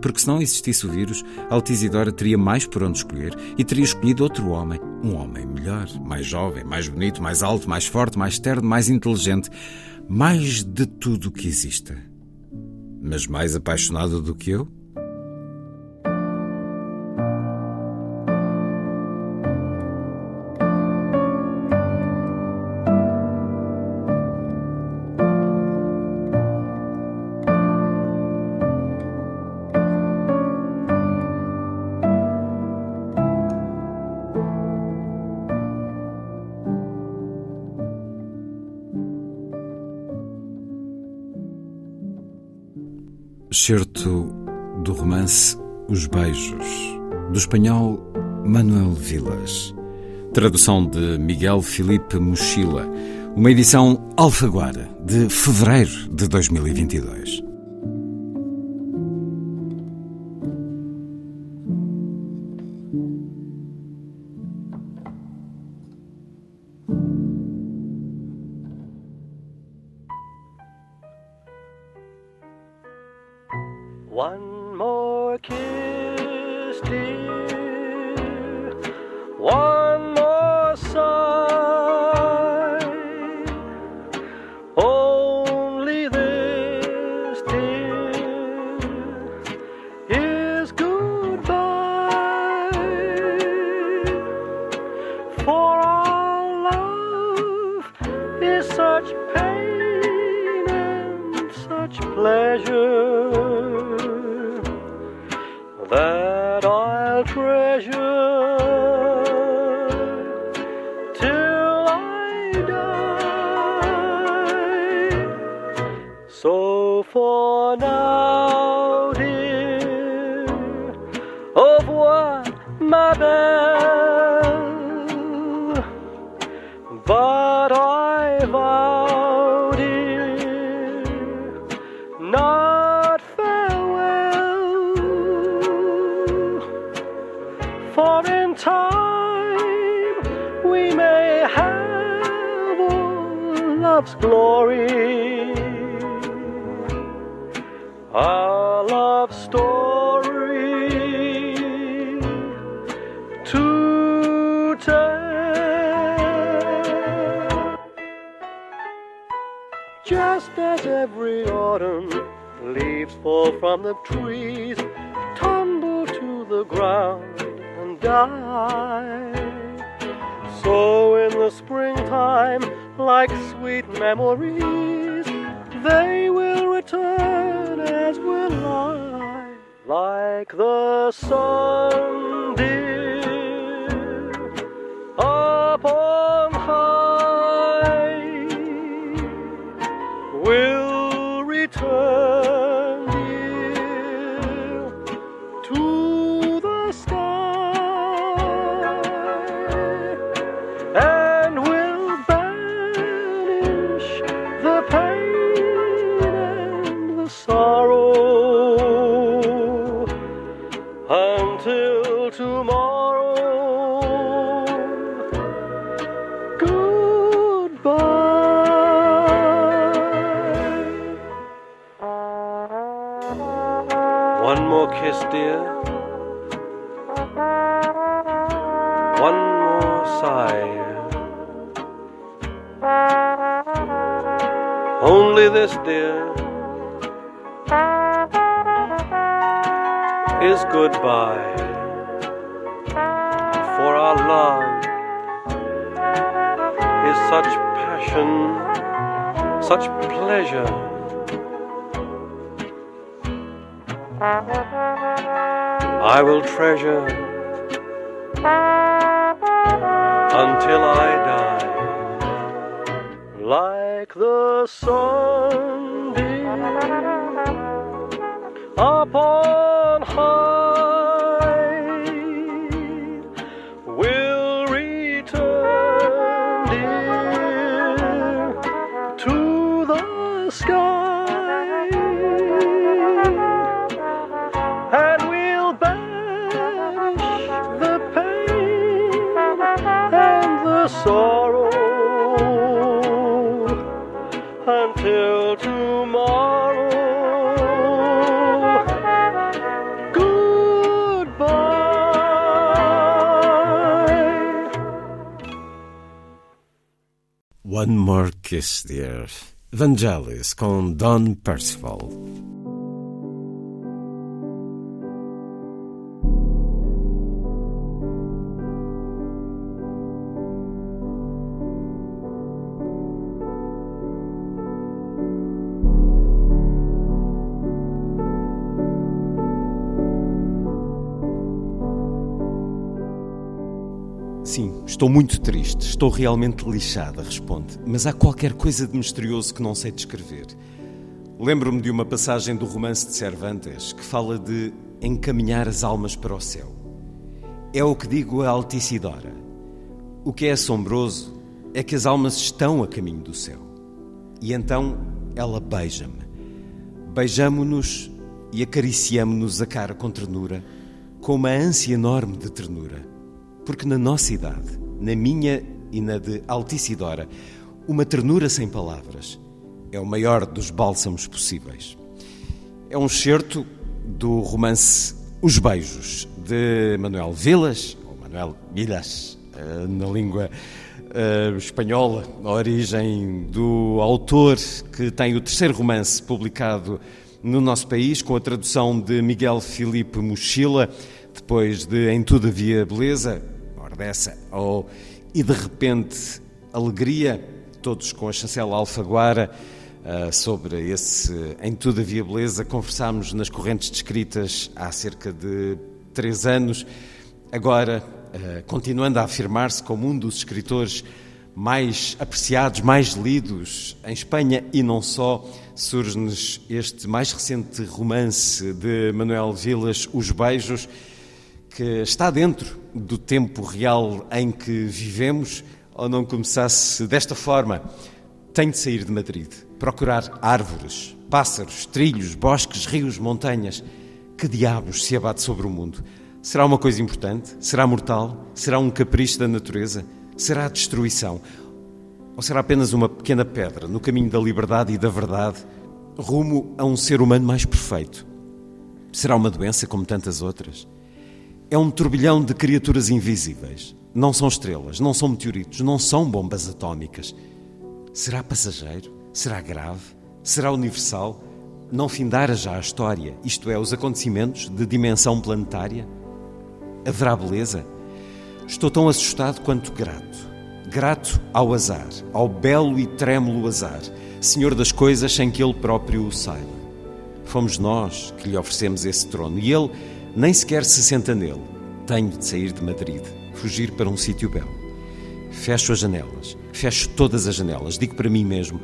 Porque se não existisse o vírus, Altisidora teria mais por onde escolher e teria escolhido outro homem. Um homem melhor, mais jovem, mais bonito, mais alto, mais forte, mais terno, mais inteligente mais de tudo que exista. Mas mais apaixonado do que eu? Certo do romance Os Beijos, do espanhol Manuel Vilas. Tradução de Miguel Felipe Mochila. Uma edição Alfaguara, de fevereiro de 2022. Love story to tell. Just as every autumn leaves fall from the trees, tumble to the ground and die. So in the springtime, like sweet memories, they will return like the sun, Only this, dear, is goodbye. For our love is such passion, such pleasure. I will treasure until I die, song. Kiss, Dear. Vangelis com Don Percival. Estou muito triste, estou realmente lixada, responde, mas há qualquer coisa de misterioso que não sei descrever. Lembro-me de uma passagem do romance de Cervantes que fala de encaminhar as almas para o céu. É o que digo a Altisidora. O que é assombroso é que as almas estão a caminho do céu. E então ela beija-me. Beijamo-nos e acariciamo-nos a cara com ternura, com uma ânsia enorme de ternura. Porque na nossa idade, na minha e na de Altisidora, uma ternura sem palavras é o maior dos bálsamos possíveis. É um excerto do romance Os Beijos, de Manuel Vilas, ou Manuel Vilas, eh, na língua eh, espanhola, a origem do autor que tem o terceiro romance publicado no nosso país, com a tradução de Miguel Filipe Mochila, depois de Em Tudo Havia Beleza, ora dessa, ou E de Repente Alegria, todos com a chancela Alfaguara, Uh, sobre esse Em Tudo Havia Beleza. Conversámos nas correntes descritas há cerca de três anos. Agora, uh, continuando a afirmar-se como um dos escritores mais apreciados, mais lidos em Espanha e não só, surge-nos este mais recente romance de Manuel Vilas, Os Beijos, que está dentro do tempo real em que vivemos, ou não começasse desta forma. Tenho de sair de Madrid, procurar árvores, pássaros, trilhos, bosques, rios, montanhas. Que diabos se abate sobre o mundo? Será uma coisa importante? Será mortal? Será um capricho da natureza? Será destruição? Ou será apenas uma pequena pedra no caminho da liberdade e da verdade, rumo a um ser humano mais perfeito? Será uma doença como tantas outras? É um turbilhão de criaturas invisíveis. Não são estrelas, não são meteoritos, não são bombas atómicas. Será passageiro? Será grave? Será universal? Não findara já a história, isto é, os acontecimentos de dimensão planetária? Haverá beleza? Estou tão assustado quanto grato. Grato ao azar, ao belo e trêmulo azar, senhor das coisas sem que ele próprio o saiba. Fomos nós que lhe oferecemos esse trono e ele nem sequer se senta nele. Tenho de sair de Madrid, fugir para um sítio belo. Fecho as janelas, fecho todas as janelas, digo para mim mesmo: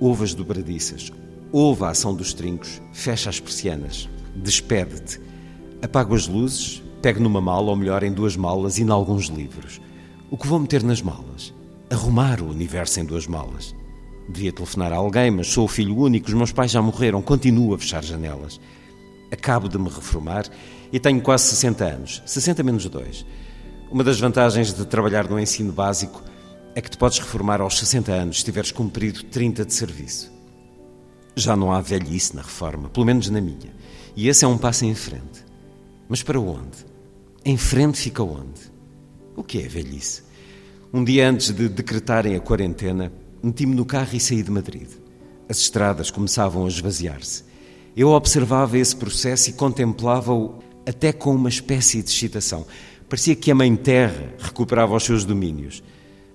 ouve as dobradiças, ouve a ação dos trincos, fecha as persianas, despede-te. Apago as luzes, pego numa mala, ou melhor, em duas malas e em alguns livros. O que vou meter nas malas? Arrumar o universo em duas malas. Devia telefonar a alguém, mas sou o filho único, os meus pais já morreram, continuo a fechar janelas. Acabo de me reformar e tenho quase 60 anos, 60 menos 2. Uma das vantagens de trabalhar no ensino básico é que te podes reformar aos 60 anos se tiveres cumprido 30 de serviço. Já não há velhice na reforma, pelo menos na minha. E esse é um passo em frente. Mas para onde? Em frente fica onde? O que é velhice? Um dia antes de decretarem a quarentena, meti-me no carro e saí de Madrid. As estradas começavam a esvaziar-se. Eu observava esse processo e contemplava-o até com uma espécie de excitação. Parecia que a Mãe Terra recuperava os seus domínios.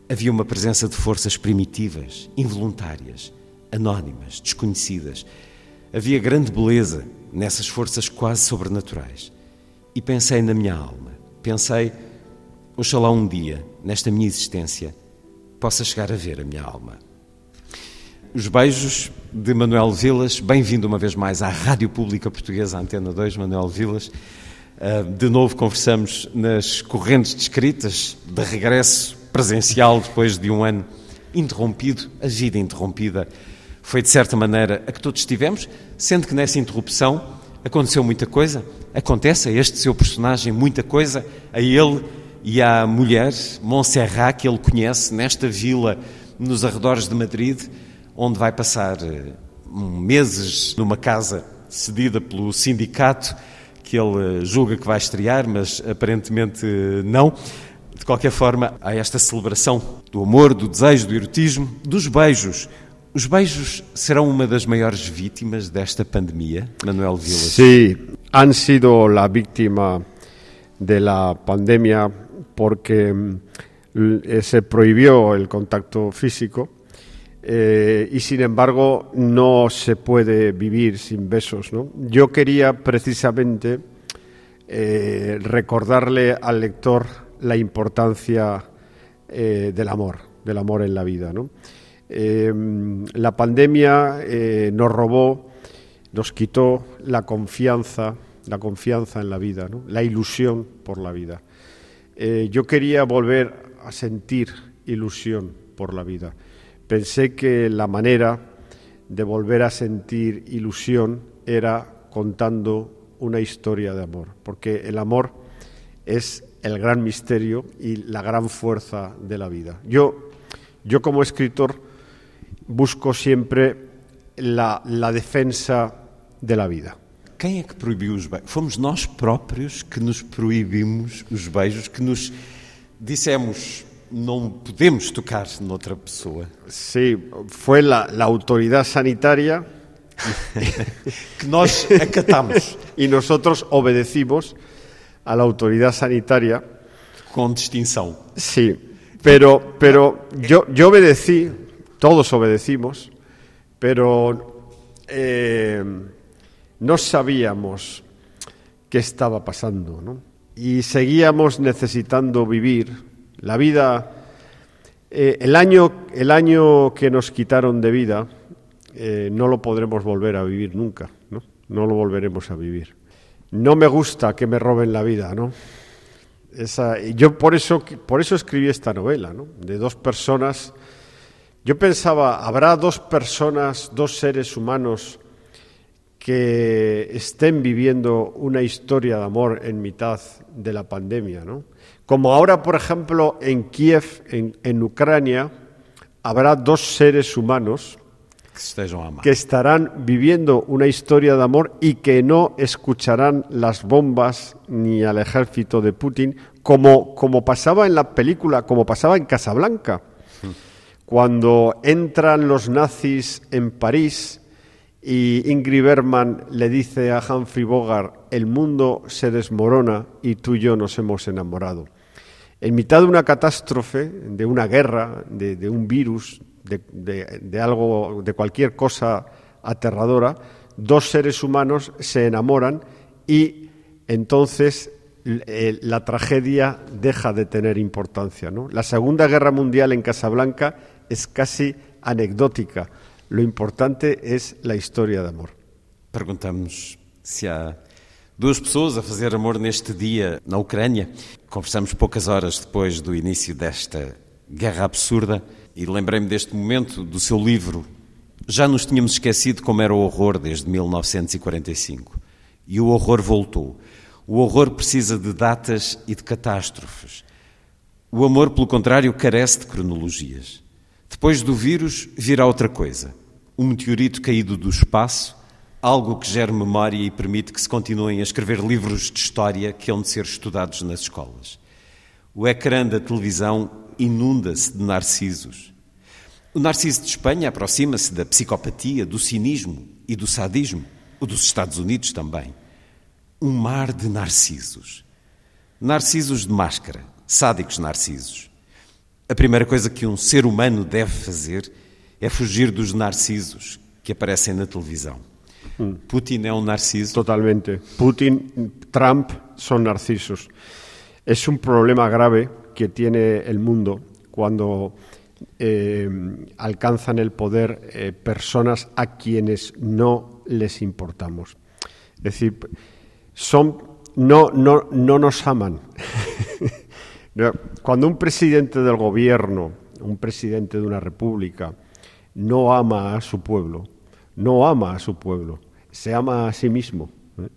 Havia uma presença de forças primitivas, involuntárias, anónimas, desconhecidas. Havia grande beleza nessas forças quase sobrenaturais. E pensei na minha alma. Pensei, oxalá um dia, nesta minha existência, possa chegar a ver a minha alma. Os beijos de Manuel Vilas, bem-vindo uma vez mais à Rádio Pública Portuguesa, Antena 2, Manuel Vilas. Ah, de novo conversamos nas correntes descritas, de regresso presencial depois de um ano interrompido, a vida interrompida. Foi de certa maneira a que todos estivemos, sendo que nessa interrupção aconteceu muita coisa. Acontece a este seu personagem muita coisa, a ele e à mulher, Montserrat, que ele conhece nesta vila nos arredores de Madrid onde vai passar eh, meses numa casa cedida pelo sindicato que ele eh, julga que vai estrear, mas aparentemente eh, não. De qualquer forma, há esta celebração do amor, do desejo, do erotismo, dos beijos. Os beijos serão uma das maiores vítimas desta pandemia, Manuel Vilas? Sí, han sido la víctima de la pandemia porque mm, se prohibió el contacto físico eh, y sin embargo no se puede vivir sin besos. ¿no? Yo quería precisamente eh, recordarle al lector la importancia eh, del amor, del amor en la vida. ¿no? Eh, la pandemia nos robó, nos quitó la confianza, la confianza en la vida, la ilusión por la vida. Yo quería volver a sentir ilusión por la vida. Pensé que la manera de volver a sentir ilusión era contando una historia de amor, porque el amor es el gran misterio y la gran fuerza de la vida. Yo, yo como escritor busco siempre la, la defensa de la vida. Quem é que proibiu os beijos? Fomos nós próprios que nos proibimos os beijos, que nos dissemos não podemos tocar noutra pessoa. Sí, fue la, autoridad sanitaria que nós acatamos y nosotros obedecimos a la autoridad sanitaria. com distinção. Sí, pero, pero yo, yo obedecí, todos obedecimos, pero eh, no sabíamos qué estaba pasando, ¿no? Y seguíamos necesitando vivir la vida. eh, el, año, el año que nos quitaron de vida eh, no lo podremos volver a vivir nunca, ¿no? No lo volveremos a vivir. No me gusta que me roben la vida, ¿no? Yo por eso, por eso escribí esta novela, ¿no? De dos personas. Yo pensaba, ¿habrá dos personas, dos seres humanos que estén viviendo una historia de amor en mitad de la pandemia, ¿no? Como ahora, por ejemplo, en Kiev, en, en Ucrania, habrá dos seres humanos que amar. que estarán viviendo una historia de amor y que no escucharán las bombas ni al ejército de Putin, como, como pasaba en la película, como pasaba en Casablanca. Cuando entran los nazis en París y Ingrid Bergman le dice a Humphrey Bogart, el mundo se desmorona y tú y yo nos hemos enamorado. En mitad de una catástrofe, de una guerra, de, un virus, de, algo, de cualquier cosa aterradora, dos seres humanos se enamoran y entonces eh, la tragedia deja de tener importancia. La Segunda Guerra Mundial en Casablanca es casi anecdótica. Lo importante es la historia de amor. Perguntamos se há duas pessoas a fazer amor neste dia na Ucrânia. Conversamos poucas horas depois do início desta guerra absurda e lembrei-me deste momento do seu livro. Já nos tínhamos esquecido como era o horror desde 1945. E o horror voltou. O horror precisa de datas e de catástrofes. O amor, pelo contrário, carece de cronologias. Depois do vírus, virá outra coisa. Um meteorito caído do espaço, algo que gere memória e permite que se continuem a escrever livros de história que hão de ser estudados nas escolas. O ecrã da televisão inunda-se de narcisos. O narciso de Espanha aproxima-se da psicopatia, do cinismo e do sadismo, o dos Estados Unidos também. Um mar de narcisos. Narcisos de máscara, sádicos narcisos. A primeira coisa que um ser humano deve fazer é fugir dos narcisos que aparecem na televisão. Putin é um narciso. Totalmente. Putin, Trump son narcisos. Es un problema grave que tiene el mundo cuando eh, alcanzan el poder eh, personas a quienes no les importamos. Es decir, son, no, no, no nos aman. Cuando un presidente del gobierno, un presidente de una república, no ama a su pueblo, no ama a su pueblo, se ama a sí mismo. ¿eh?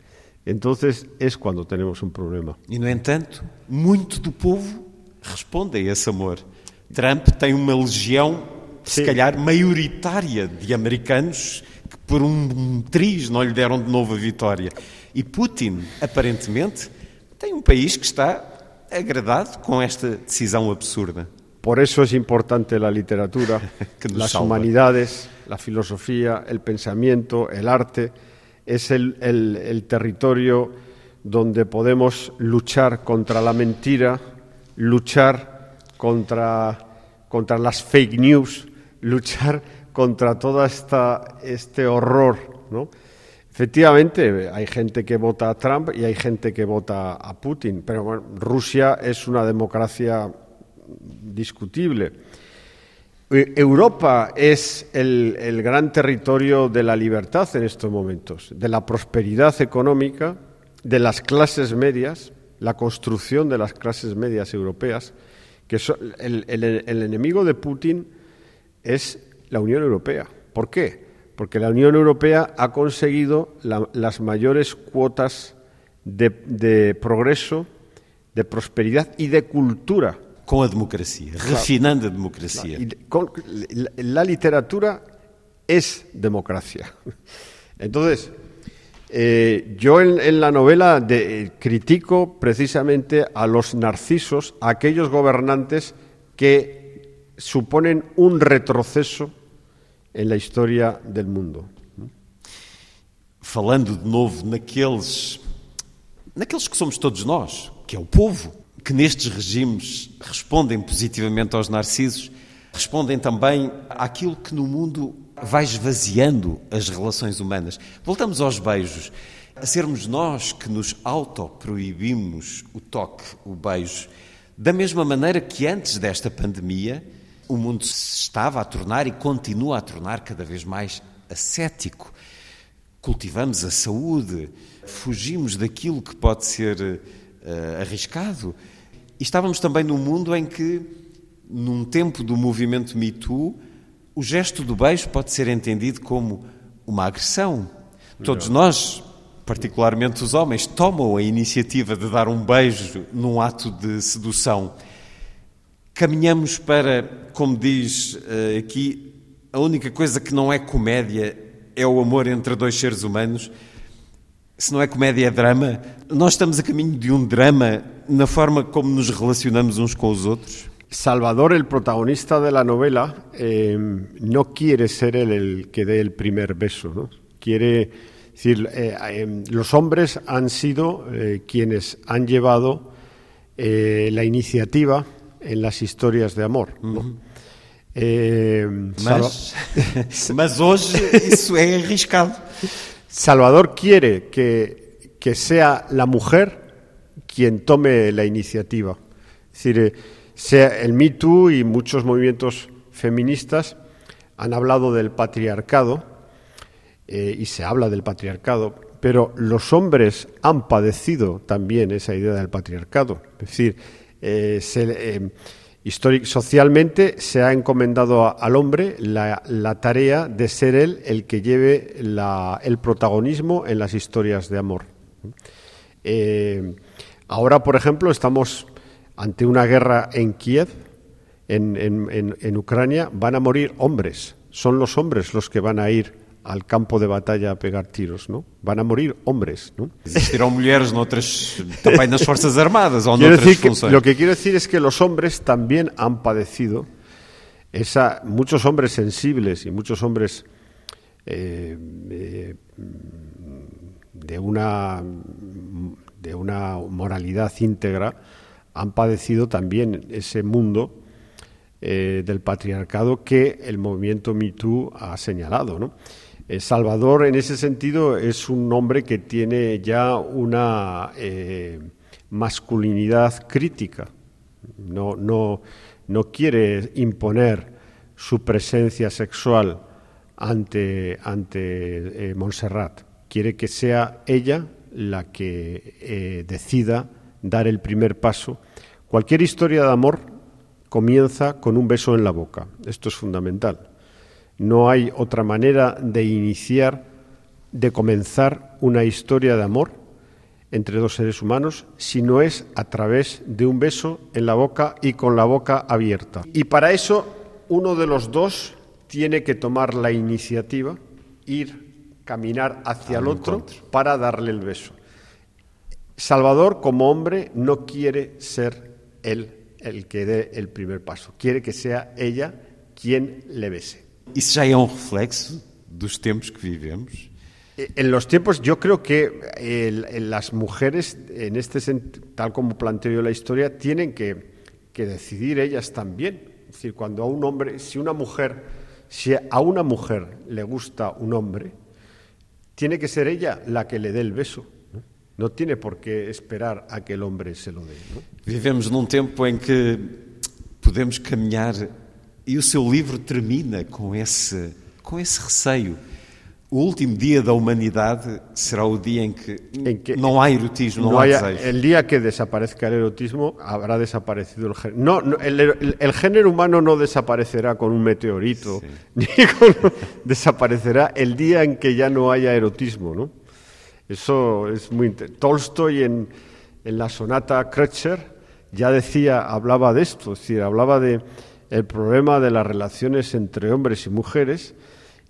Entonces es cuando tenemos un problema. E, no entanto, muito do povo responde a esse amor. Trump tem uma legião, se Sim. calhar, maioritária de americanos que, por um triz, não lhe deram de novo a vitória. E Putin, aparentemente, tem um país que está agradado com esta decisão absurda. Por eso es importante la literatura, las salva. humanidades, la filosofía, el pensamiento, el arte. Es el, territorio donde podemos luchar contra la mentira, luchar contra, contra las fake news, luchar contra todo este horror. ¿no? Efectivamente, hay gente que vota a Trump y hay gente que vota a Putin, pero Rusia es una democracia discutible. E- Europa es el, gran territorio de la libertad en estos momentos, de la prosperidad económica, de las clases medias, la construcción de las clases medias europeas, que so- el, enemigo de Putin es la Unión Europea. ¿Por qué? Porque la Unión Europea ha conseguido la- las mayores cuotas de progreso, de prosperidad y de cultura Com a democracia, refinando a democracia. con- la, literatura es democracia. Entonces, eh, yo en, en la novela de- eh, critico precisamente a los narcisos, a aquellos gobernantes que suponen un retroceso en la historia del mundo. falando de novo naqueles, naqueles que somos todos nós, que é o povo, que nestes regimes respondem positivamente aos narcisos, respondem também àquilo que no mundo vai esvaziando as relações humanas. Voltamos aos beijos. A sermos nós que nos autoproibimos o toque, o beijo, da mesma maneira que antes desta pandemia o mundo se estava a tornar e continua a tornar cada vez mais ascético cultivamos a saúde, fugimos daquilo que pode ser eh, arriscado. Estávamos também num mundo em que, num tempo do movimento Me Too, o gesto do beijo pode ser entendido como uma agressão. Todos nós, particularmente os homens, tomam a iniciativa de dar um beijo num ato de sedução. caminhamos para, como diz eh, aqui, a única coisa que não é comédia é o amor entre dois seres humanos. Se não é comédia, é drama. Nós estamos a caminho de um drama na forma como nos relacionamos uns com os outros. Salvador, el protagonista de la novela, eh, no quiere ser él el que dé el primer beso, ¿no? Quiere decir, eh, eh, los hombres han sido eh, quienes han llevado eh, la iniciativa en las historias de amor. ¿no? Eh, Mas, Salva- mas hoje isso é arriscado. Salvador quiere que, que sea la mujer quien tome la iniciativa. Es decir, eh, sea el Me y muchos movimientos feministas han hablado del patriarcado eh, y se habla del patriarcado, pero los hombres han padecido también esa idea del patriarcado. Es decir, eh, se- socialmente se ha encomendado al hombre la, tarea de ser él el que lleve el protagonismo en las historias de amor. Eh, ahora, por ejemplo, estamos ante una guerra en Kiev, en Ucrania, van a morir hombres. Son los hombres los que van a ir al campo de batalla a pegar tiros, ¿no? Van a morir hombres, ¿no? Existirão mulheres noutras, também nas Forças Armadas ou Quiero noutras decir que- funções. lo que quiero decir es que los hombres también han padecido esa, muchos hombres sensibles y muchos hombres eh, eh, de una de una moralidad íntegra han padecido también ese mundo eh, del patriarcado que el movimiento Me Too ha señalado. ¿no? Eh, Salvador, en ese sentido, es un hombre que tiene ya una eh, masculinidad crítica. No, no, no quiere imponer su presencia sexual ante, ante eh, Montserrat. Quiere que sea ella la que decida dar el primer paso. Cualquier historia de amor comienza con un beso en la boca. Esto es fundamental. No hay otra manera de iniciar, de comenzar una historia de amor entre dos seres humanos si no es a través de un beso en la boca y con la boca abierta. Y para eso uno de los dos tiene que tomar la iniciativa, ir, caminar hacia el otro para darle el beso. Salvador, como hombre, no quiere ser él el que dé el primer paso. Quiere que sea ella quien le bese. Isso já é um reflexo dos tempos que vivemos? Eh, En los tiempos, yo creo que en las mujeres, en este tal como planteo yo la historia, tienen que, que decidir ellas también. Es decir, cuando a un hombre, si una mujer, si a una mujer le gusta un hombre, tiene que ser ella la que le dé el beso. No, No tiene por qué esperar a que el hombre se lo dé. ¿no? Vivemos num tempo em que podemos caminhar e o seu livro termina com esse, com esse receio. O último dia da humanidade será o dia em que, não há erotismo, não, No há haya- el día que desaparezca el erotismo, habrá desaparecido el género. No, no, el, el- el género humano no desaparecerá con un meteorito, ni con- desaparecerá el día en que ya no haya erotismo, ¿no? Eso es muy Tolstoy en, en la sonata Kreutzer ya decía, hablaba de esto, es decir, hablaba de el problema de las relaciones entre hombres y mujeres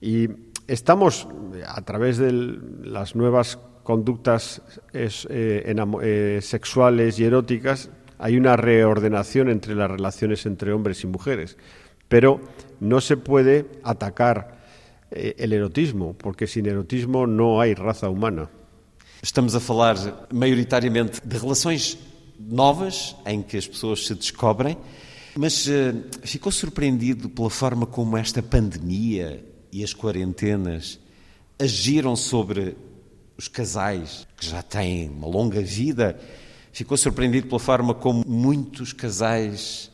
y estamos a través de las nuevas conductas eh, eh, sexuales y eróticas hay una reordenación entre las relaciones entre hombres y mujeres, pero no se puede atacar eh, el erotismo, porque sin erotismo no hay raza humana. Estamos a falar maioritariamente de relações novas em que as pessoas se descobrem, mas eh, ficou surpreendido pela forma como esta pandemia e as quarentenas agiram sobre os casais que já têm uma longa vida. Ficou surpreendido pela forma como muitos casais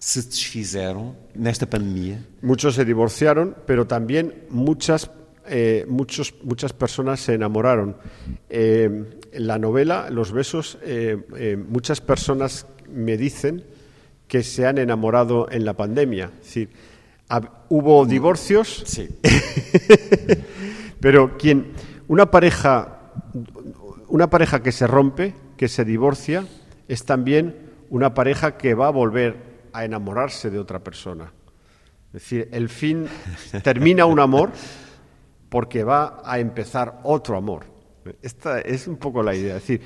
se desfizeram nesta pandemia. Muchos se divorciaron, pero también muchas, eh, muchos, muchas personas se enamoraron. Eh, en la novela, Los besos, eh, eh, muchas personas me dicen que se han enamorado en la pandemia. Es decir, hubo divorcios, pero quien una pareja una pareja que se rompe, que se divorcia, es también una pareja que va a volver a enamorarse de otra persona. Es decir, el fin termina un amor porque va a empezar otro amor. Esta es un poco la idea. Es decir,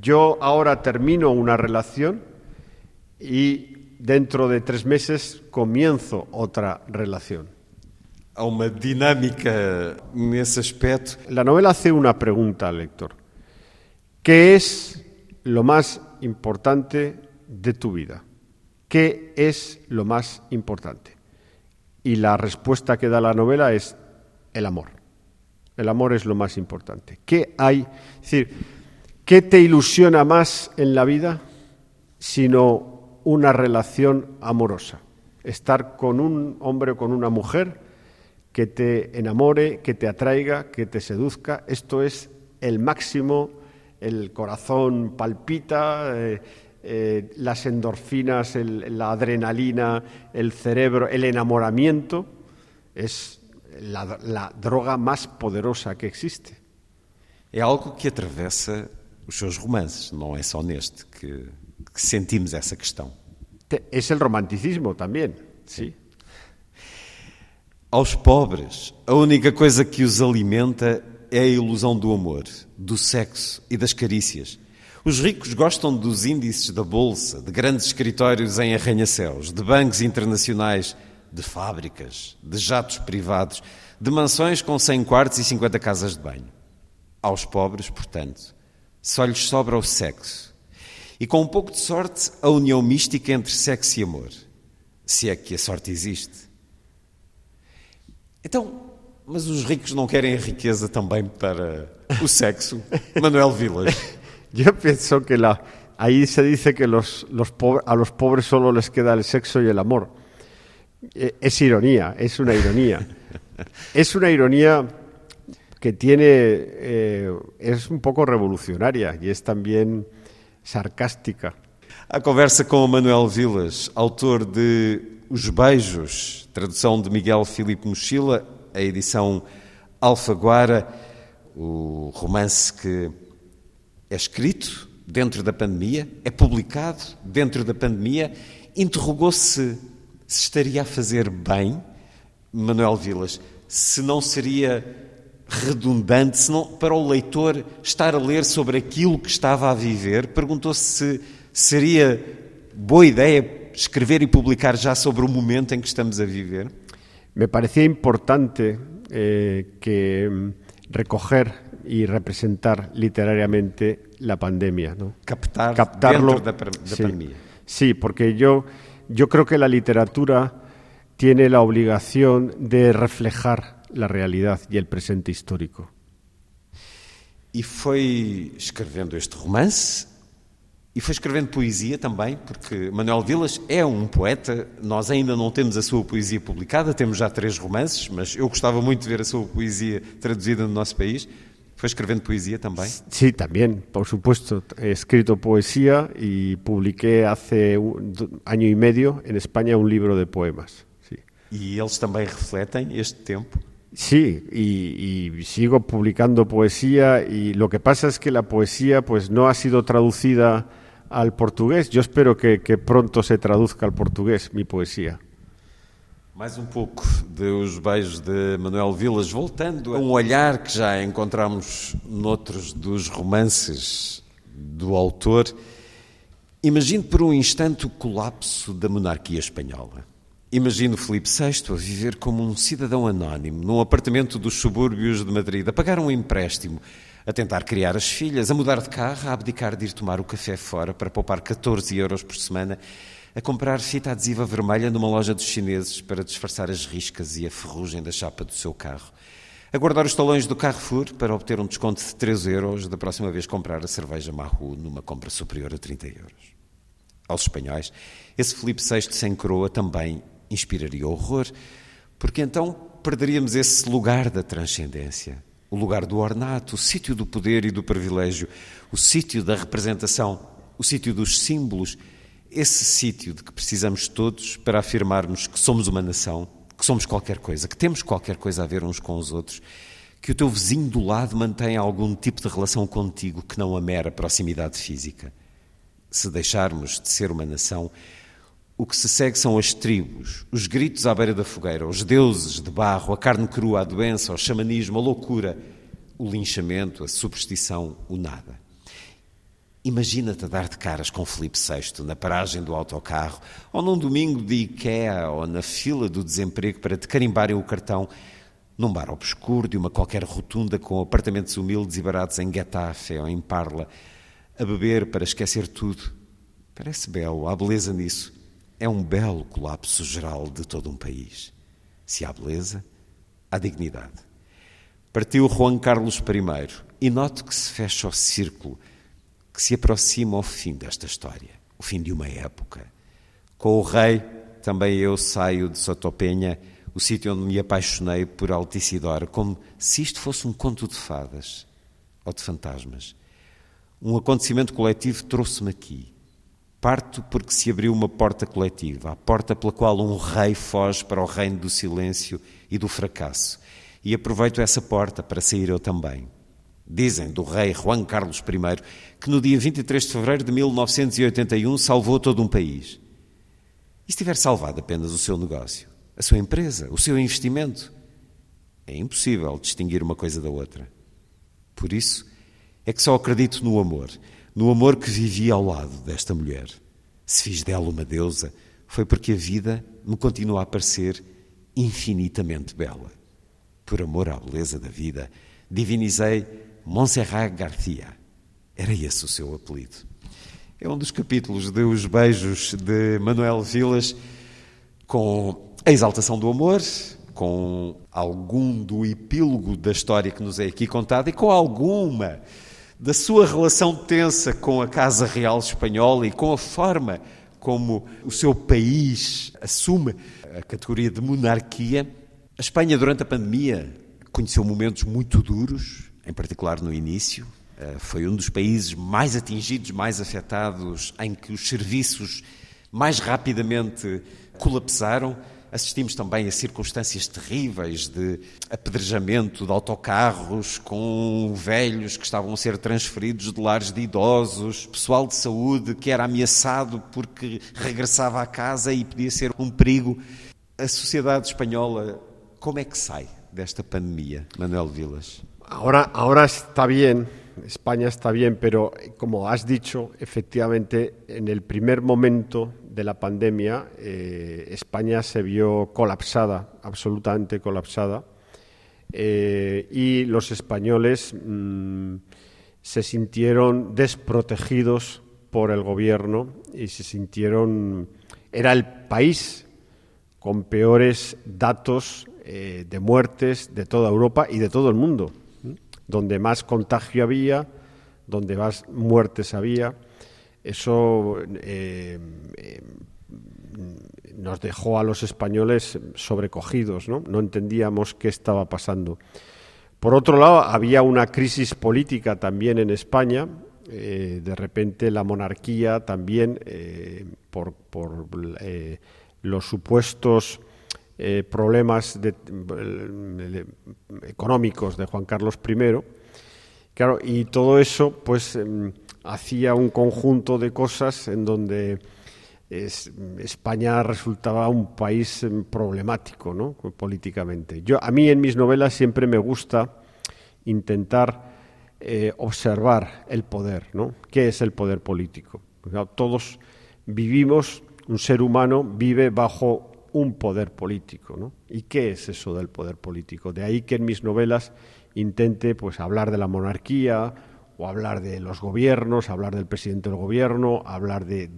yo ahora termino una relación y dentro de tres meses comienzo otra relación. Há uma dinâmica nesse aspecto. La novela hace una pregunta al lector. ¿Qué es lo más importante de tu vida? ¿Qué es lo más importante? Y la respuesta que da la novela es el amor. El amor es lo más importante. ¿Qué hay? Es decir, ¿qué te ilusiona más en la vida sino una relación amorosa? Estar con un hombre o con una mujer que te enamore, que te atraiga, que te seduzca. Esto es el máximo, el corazón palpita, eh, eh, las endorfinas, el, la adrenalina, el cerebro, el enamoramiento, es la, droga más poderosa que existe. É algo que atravessa os seus romances, não é só neste que sentimos essa questão. Es el romanticismo también, sí. Aos pobres, a única coisa que os alimenta é a ilusão do amor, do sexo e das carícias. Os ricos gostam dos índices da bolsa, de grandes escritórios em arranha-céus, de bancos internacionais, de fábricas, de jatos privados, de mansões com 100 quartos e 50 casas de banho. Aos pobres, portanto, só lhes sobra o sexo. E com um pouco de sorte, a união mística entre sexo e amor. Se é que a sorte existe. Então, mas os ricos não querem a riqueza também para o sexo? Manuel Vilas. Yo pienso que la, ahí se dice que los, los a los pobres solo les queda el sexo y el amor. Eh, Es ironía, es una ironía. es una ironía que tiene, eh, es un poco revolucionaria y es también sarcástica. A conversa com o Manuel Vilas, autor de Os Beijos, tradução de Miguel Filipe Mochila, a edição Alfaguara, o romance que é escrito dentro da pandemia, é publicado dentro da pandemia, interrogou-se se estaria a fazer bem, Manuel Vilas, se não seria redundante, se não, para o leitor estar a ler sobre aquilo que estava a viver, perguntou-se se seria boa ideia escrever e publicar já sobre o momento em que estamos a viver. Me parecía importante eh, que recoger y representar literariamente la pandemia, ¿no? Captar captarlo dentro da sí. pandemia. Sí, porque yo, yo creo que la literatura tiene la obligación de reflejar la realidad y el presente histórico. E foi escrevendo este romance e foi escrevendo poesia também, porque Manuel Vilas é um poeta. Nós ainda não temos a sua poesia publicada, temos já três romances, mas eu gostava muito de ver a sua poesia traduzida no nosso país. Foi escrevendo poesia também. Sí, también, por supuesto. He escrito poesía y publiqué hace un año y medio en España un libro de poemas. Sí. E eles também refletem este tempo. Sí, y, y sigo publicando poesía y lo que pasa es que la poesía pues no ha sido traducida al portugués. Yo espero que, que pronto se traduzca al portugués mi poesía. Mais um pouco dos beijos de Manuel Vilas, voltando a um olhar que já encontramos noutros dos romances do autor. Imagine por um instante o colapso da monarquia espanhola. Imagino Filipe VI a viver como um cidadão anónimo num apartamento dos subúrbios de Madrid, a pagar um empréstimo, a tentar criar as filhas, a mudar de carro, a abdicar de ir tomar o café fora para poupar 14 euros por semana, a comprar fita adesiva vermelha numa loja dos chineses para disfarçar as riscas e a ferrugem da chapa do seu carro, a guardar os talões do Carrefour para obter um desconto de 3 euros da próxima vez comprar a cerveja Mahu numa compra superior a 30 euros. Aos espanhóis, esse Filipe VI sem coroa também inspiraria horror, porque então perderíamos esse lugar da transcendência, o lugar do ornato, o sítio do poder e do privilégio, o sítio da representação, o sítio dos símbolos, esse sítio de que precisamos todos para afirmarmos que somos uma nação, que somos qualquer coisa, que temos qualquer coisa a ver uns com os outros, que o teu vizinho do lado mantém algum tipo de relação contigo que não a mera proximidade física. Se deixarmos de ser uma nação, O que se segue são as tribos, os gritos à beira da fogueira, os deuses de barro, a carne crua, a doença, o xamanismo, a loucura, o linchamento, a superstição, o nada. Imagina-te a dar de caras com Felipe VI na paragem do autocarro, ou num domingo de IKEA, ou na fila do desemprego para te carimbarem o cartão, num bar obscuro de uma qualquer rotunda com apartamentos humildes e baratos em Getafe ou em Parla, a beber para esquecer tudo. Parece belo, há beleza nisso. É um belo colapso geral de todo um país. Se há beleza, há dignidade. Partiu Juan Carlos I e note que se fecha o círculo, que se aproxima ao fim desta história, o fim de uma época. Com o rei, também eu saio de Sotopenha, o sítio onde me apaixonei por Altisidora, como se isto fosse um conto de fadas ou de fantasmas. Um acontecimento coletivo trouxe-me aqui. Parto porque se abriu uma porta coletiva, a porta pela qual um rei foge para o reino do silêncio e do fracasso. E aproveito essa porta para sair eu também. Dizem do rei Juan Carlos I que no dia 23 de fevereiro de 1981 salvou todo um país. E se tiver salvado apenas o seu negócio, a sua empresa, o seu investimento? É impossível distinguir uma coisa da outra. Por isso é que só acredito no amor no amor que vivi ao lado desta mulher. Se fiz dela uma deusa, foi porque a vida me continua a parecer infinitamente bela. Por amor à beleza da vida, divinizei Montserrat Garcia. Era esse o seu apelido. É um dos capítulos de Os Beijos de Manuel Vilas, com a exaltação do amor, com algum do epílogo da história que nos é aqui contada e com alguma da sua relação tensa com a Casa Real Espanhola e com a forma como o seu país assume a categoria de monarquia. A Espanha, durante a pandemia, conheceu momentos muito duros, em particular no início. Eh, foi um dos países mais atingidos, mais afetados, em que os serviços mais rapidamente colapsaram. Assistimos também a circunstâncias terríveis de apedrejamento de autocarros com velhos que estavam a ser transferidos de lares de idosos, pessoal de saúde que era ameaçado porque regressava à casa e podia ser um perigo. A sociedade espanhola, como é que sai desta pandemia, Manuel Vilas? Ahora, ahora está bien, España está bien, pero como has dicho, efectivamente, en el primer momento de la pandemia, eh, España se vio colapsada, absolutamente colapsada, eh, y los españoles mm, se sintieron desprotegidos por el gobierno y se sintieron. Era el país con peores datos eh, de muertes de toda Europa y de todo el mundo, donde más contagio había, donde más muertes había eso eh, eh, nos dejó a los españoles sobrecogidos, ¿no? no entendíamos qué estaba pasando. Por otro lado, había una crisis política también en España. Eh, de repente la monarquía también, por, los supuestos problemas económicos de Juan Carlos I, claro, y todo eso, pues em, hacía un conjunto de cosas en donde España resultaba un país em, problemático ¿no? políticamente. Yo, a mí en mis novelas siempre me gusta intentar eh, observar el poder, ¿no? ¿Qué es el poder político? todos vivimos, un ser humano vive bajo un poder político, ¿no? ¿Y qué es eso del poder político? De ahí que en mis novelas intente pues hablar de la monarquía o hablar de los gobiernos, hablar del presidente del gobierno, hablar de,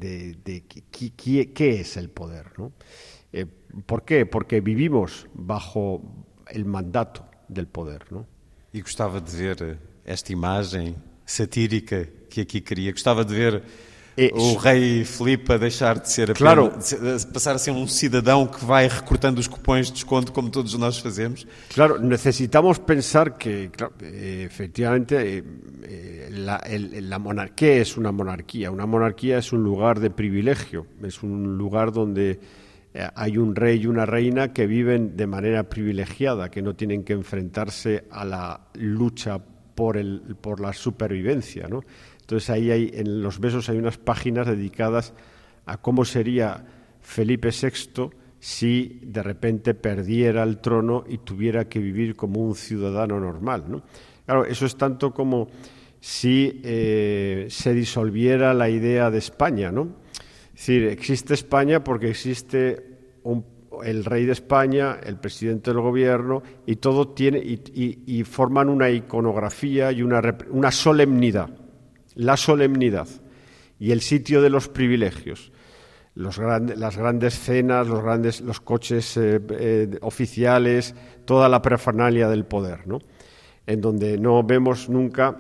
qué, es el poder. ¿no? Eh, ¿Por qué? Porque vivimos bajo el mandato del poder. ¿no? E gostava de ver esta imagem satírica que aqui queria. Gostava de ver É, o rei Filipe a deixar de ser claro. apenas, passar a ser um cidadão que vai recortando os cupões de desconto como todos nós fazemos. Claro, necesitamos pensar que claro, efectivamente eh, la, el, la monarquía es una monarquía. Una monarquía es un lugar de privilegio, es un lugar donde eh, hay un rey y una reina que viven de manera privilegiada, que no tienen que enfrentarse a la lucha por, el, por la supervivencia, ¿no? Entonces ahí hay, en los besos hay unas páginas dedicadas a cómo sería Felipe VI si de repente perdiera el trono y tuviera que vivir como un ciudadano normal. ¿no? Claro, eso es tanto como si eh, se disolviera la idea de España. ¿no? Es decir, existe España porque existe el rey de España, el presidente del gobierno, y todo tiene y forman una iconografía y una, una solemnidad, la solemnidad y el sitio de los privilegios los las grandes cenas, los grandes los coches eh, eh, oficiales, toda la parafernalia del poder, ¿no? En donde no vemos nunca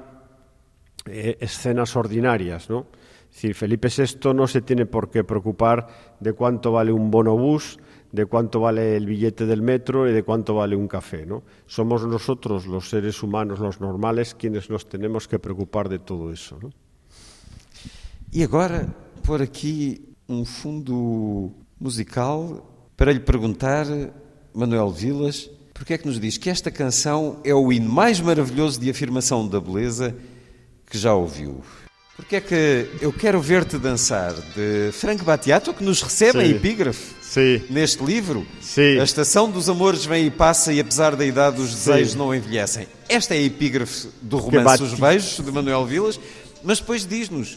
eh, escenas ordinarias, ¿no? Es decir, Felipe VI no se tiene por qué preocupar de cuánto vale un bonobús, de cuánto vale el billete del metro y de cuánto vale un café, ¿no? Somos nosotros, los seres humanos, los normales, quienes nos tenemos que preocupar de todo eso, ¿no? E agora, por aqui um fundo musical para lhe perguntar, Manuel Vilas, porque é que nos diz que esta canção é o hino mais maravilhoso de afirmação da beleza que já ouviu. Porque é que eu quero ver-te dançar de Frank Battiato, que nos recebe Sim. em epígrafe Sim. neste livro. Sim. A estação dos amores vem e passa e apesar da idade os desejos não envelhecem. Esta é a epígrafe do romance bate- Os Beijos, de Manuel Vilas, mas depois diz-nos,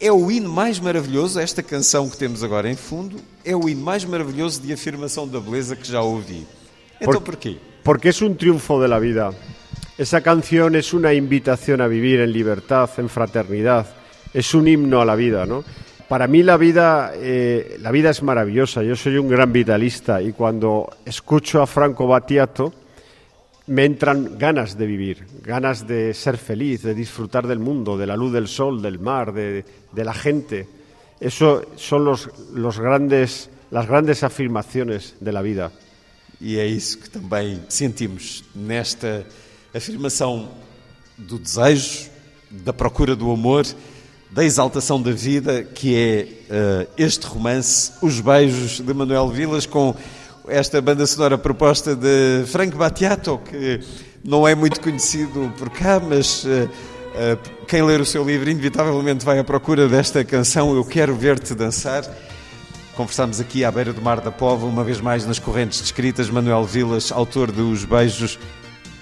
é o hino mais maravilhoso, esta canção que temos agora em fundo, é o hino mais maravilhoso de afirmação da beleza que já ouvi. Então Por- porquê? Porque es un triunfo de la vida. Esa canción es una invitación a vivir en libertad, en fraternidad. Es un himno a la vida, ¿no? Para mí la vida, eh, la vida es maravillosa. Yo soy un gran vitalista y cuando escucho a Franco Battiato me entran ganas de vivir, ganas de ser feliz, de disfrutar del mundo, de la luz del sol, del mar, de, la gente. Eso son los, grandes, las grandes afirmaciones de la vida. E é isso que também sentimos nesta afirmação do desejo, da procura do amor, da exaltação da vida, que é eh, este romance, Os Beijos, de Manuel Vilas, com esta banda sonora proposta de Frank Battiato, que não é muito conhecido por cá, mas eh, quem ler o seu livro inevitavelmente vai à procura desta canção, Eu Quero Ver-te Dançar. Conversámos aqui à beira do Mar da Pova, uma vez mais nas correntes descritas. Manuel Vilas, autor de Os Beijos.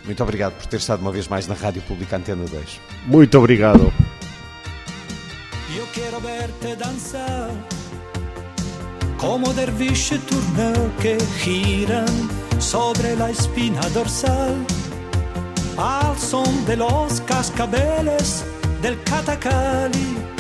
Muito obrigado por ter estado uma vez mais na Rádio Pública Antena 2. Muito obrigado. Yo quiero verte danzar como derviche turneo que giran sobre la espina dorsal al son de los cascabeles del catacali.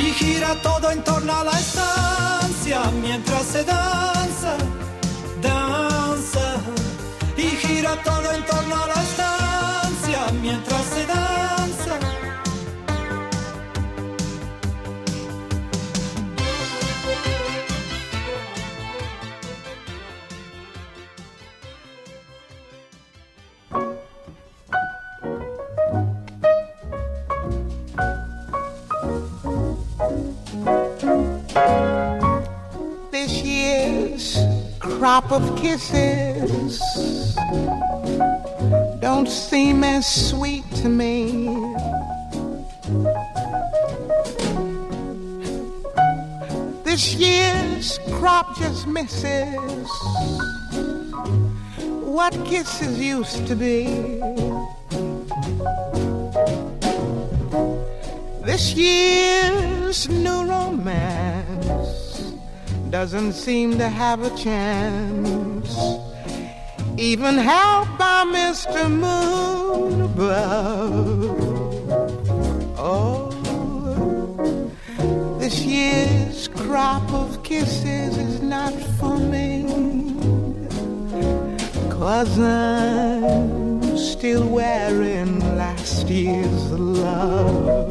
Y gira todo en torno a la estancia mientras se danza, danza. Y gira todo en torno a la estancia mientras se danza. Crop of kisses don't seem as sweet to me. This year's crop just misses what kisses used to be. This year's new doesn't seem to have a chance. Even helped by Mr. Moon above. Oh, this year's crop of kisses is not for me. Cause I'm still wearing last year's love.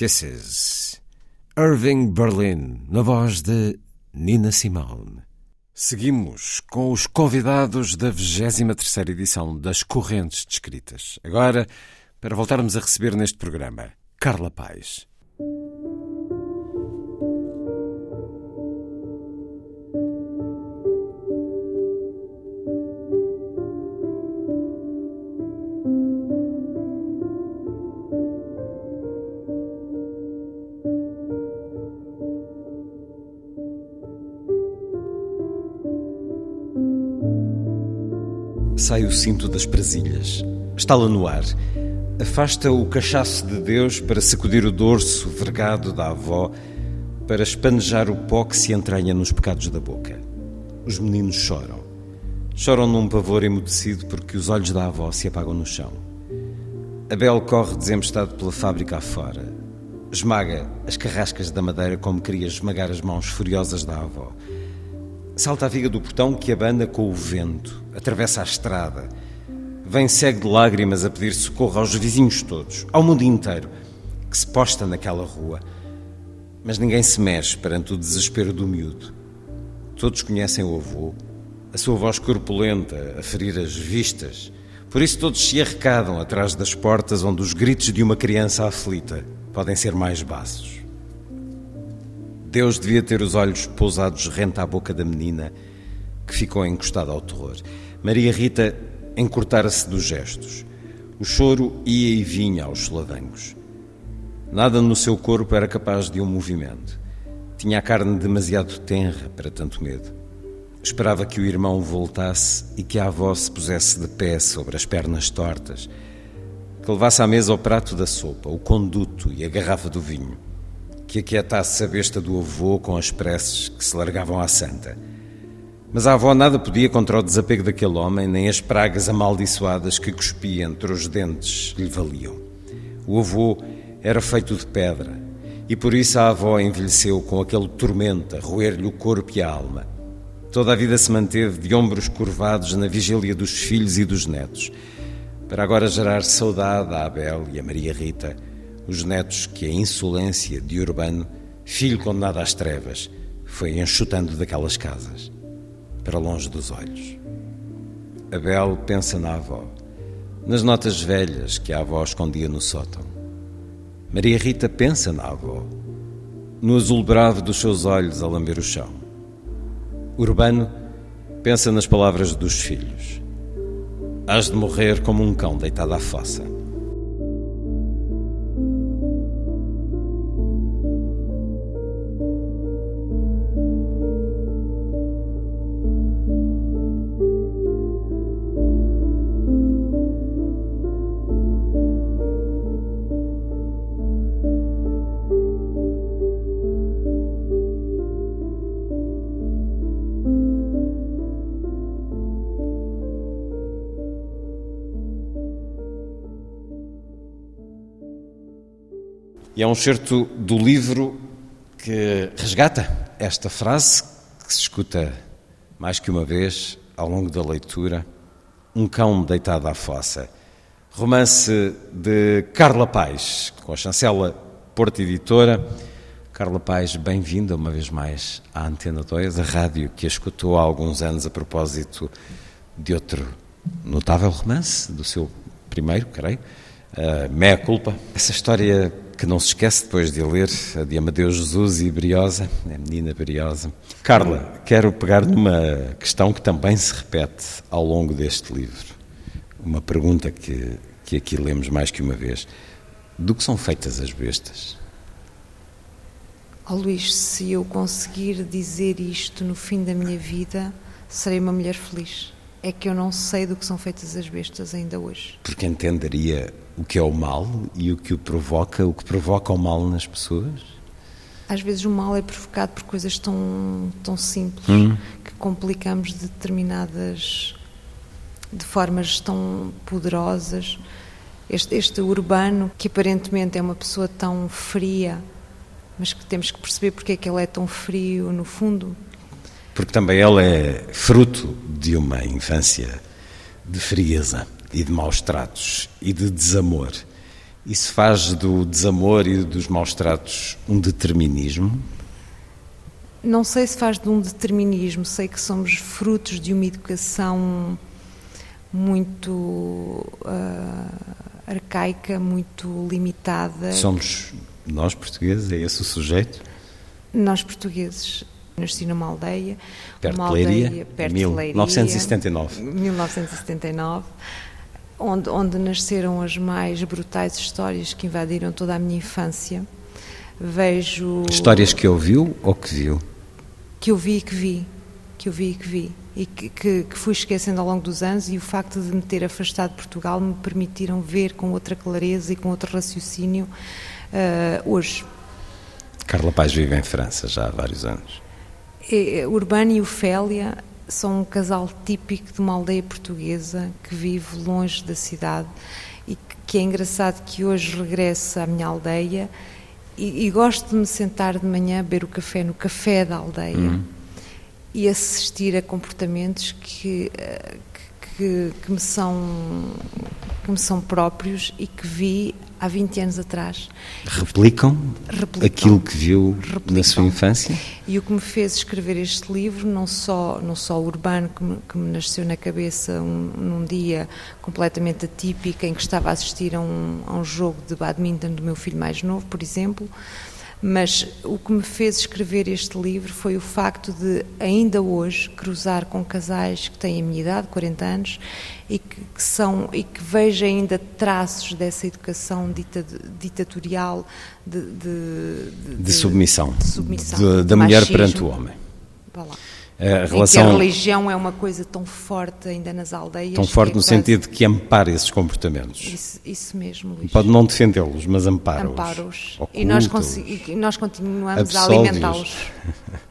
Kisses. Irving Berlin, na voz de Nina Simone. Seguimos com os convidados da 23 edição das Correntes Descritas. Agora, para voltarmos a receber neste programa, Carla Paz. Sai o cinto das presilhas. Estala no ar. Afasta o cachaço de Deus para sacudir o dorso vergado da avó, para espanejar o pó que se entranha nos pecados da boca. Os meninos choram. Choram num pavor emudecido porque os olhos da avó se apagam no chão. Abel corre desembestado pela fábrica afora. Esmaga as carrascas da madeira como queria esmagar as mãos furiosas da avó. Salta a viga do portão que abana com o vento, atravessa a estrada. Vem segue de lágrimas a pedir socorro aos vizinhos todos, ao mundo inteiro, que se posta naquela rua. Mas ninguém se mexe perante o desespero do miúdo. Todos conhecem o avô, a sua voz corpulenta a ferir as vistas. Por isso todos se arrecadam atrás das portas onde os gritos de uma criança aflita podem ser mais baços. Deus devia ter os olhos pousados rente à boca da menina, que ficou encostada ao terror. Maria Rita encurtara-se dos gestos. O choro ia e vinha aos soladangos. Nada no seu corpo era capaz de um movimento. Tinha a carne demasiado tenra para tanto medo. Esperava que o irmão voltasse e que a avó se pusesse de pé sobre as pernas tortas, que levasse à mesa o prato da sopa, o conduto e a garrafa do vinho que aquietasse a besta do avô com as preces que se largavam à santa. Mas a avó nada podia contra o desapego daquele homem, nem as pragas amaldiçoadas que cuspia entre os dentes lhe valiam. O avô era feito de pedra, e por isso a avó envelheceu com aquele tormento a roer-lhe o corpo e a alma. Toda a vida se manteve de ombros curvados na vigília dos filhos e dos netos, para agora gerar saudade a Abel e a Maria Rita, os netos que a insolência de Urbano, filho condenado às trevas, foi enxutando daquelas casas, para longe dos olhos. Abel pensa na avó, nas notas velhas que a avó escondia no sótão. Maria Rita pensa na avó, no azul bravo dos seus olhos a lamber o chão. Urbano pensa nas palavras dos filhos. Hás de morrer como um cão deitado à fossa. E é um certo do livro que resgata esta frase que se escuta mais que uma vez ao longo da leitura: Um cão deitado à fossa. Romance de Carla Paz, com a chancela Porta Editora, Carla Paz, bem-vinda uma vez mais à Antena 2, a rádio que a escutou há alguns anos a propósito de outro notável romance, do seu primeiro, creio, uh, Meia Culpa. Essa história que não se esquece depois de a ler, a de Amadeu Jesus e Briosa, a menina Briosa. Carla, quero pegar numa questão que também se repete ao longo deste livro. Uma pergunta que, que aqui lemos mais que uma vez. Do que são feitas as bestas? Oh, Luís, se eu conseguir dizer isto no fim da minha vida, serei uma mulher feliz. É que eu não sei do que são feitas as bestas ainda hoje. Porque entenderia o que é o mal e o que o provoca, o que provoca o mal nas pessoas? Às vezes o mal é provocado por coisas tão, tão simples Hum. que complicamos de determinadas. de formas tão poderosas. Este, este urbano, que aparentemente é uma pessoa tão fria, mas que temos que perceber porque é que ele é tão frio no fundo. Porque também ela é fruto de uma infância de frieza e de maus tratos e de desamor. Isso faz do desamor e dos maus tratos um determinismo? Não sei se faz de um determinismo, sei que somos frutos de uma educação muito ah, arcaica, muito limitada. Somos nós portugueses, é esse o sujeito? Nós portugueses. Nasci numa aldeia, Perto uma de Leiria, perto em de Leiria, 1979. 1979, onde, onde nasceram as mais brutais histórias que invadiram toda a minha infância. Vejo Histórias que ouviu ou que viu? que eu vi e que vi, que eu vi e que vi, e que, que, que fui esquecendo ao longo dos anos e o facto de me ter afastado de Portugal me permitiram ver com outra clareza e com outro raciocínio ah, hoje. Carla Paz vive em França já há vários anos. É, Urbano e Ofélia são um casal típico de uma aldeia portuguesa que vive longe da cidade e que, é engraçado que hoje regresse à minha aldeia e, e gosto de me sentar de manhã a beber o café no café da aldeia Hum. e assistir a comportamentos que, eh, que, que- que me são que me são próprios e que vi há 20 anos atrás. Replicam, Replicam. aquilo que viu na sua infância? E o que me fez escrever este livro, não só, não só o urbano que me, que me nasceu na cabeça um- num dia completamente atípico em que estava a assistir a um, a um jogo de badminton do meu filho mais novo, por exemplo, mas o que me fez escrever este livro foi o facto de, ainda hoje, cruzar com casais que têm a minha idade, 40 anos, e que, que são e que vejo ainda traços dessa educação dita, ditatorial de, de, De submissão, de submissão, de- de da mulher perante o homem. Vá lá. A que a relação religião é uma coisa tão forte ainda nas aldeias. tão forte é no quase- sentido que ampara esses comportamentos. Isso, isso mesmo, Luís. Pode não defendê-los, mas ampara-os. Ampara-os. E nós, e nós continuamos a alimentá-los.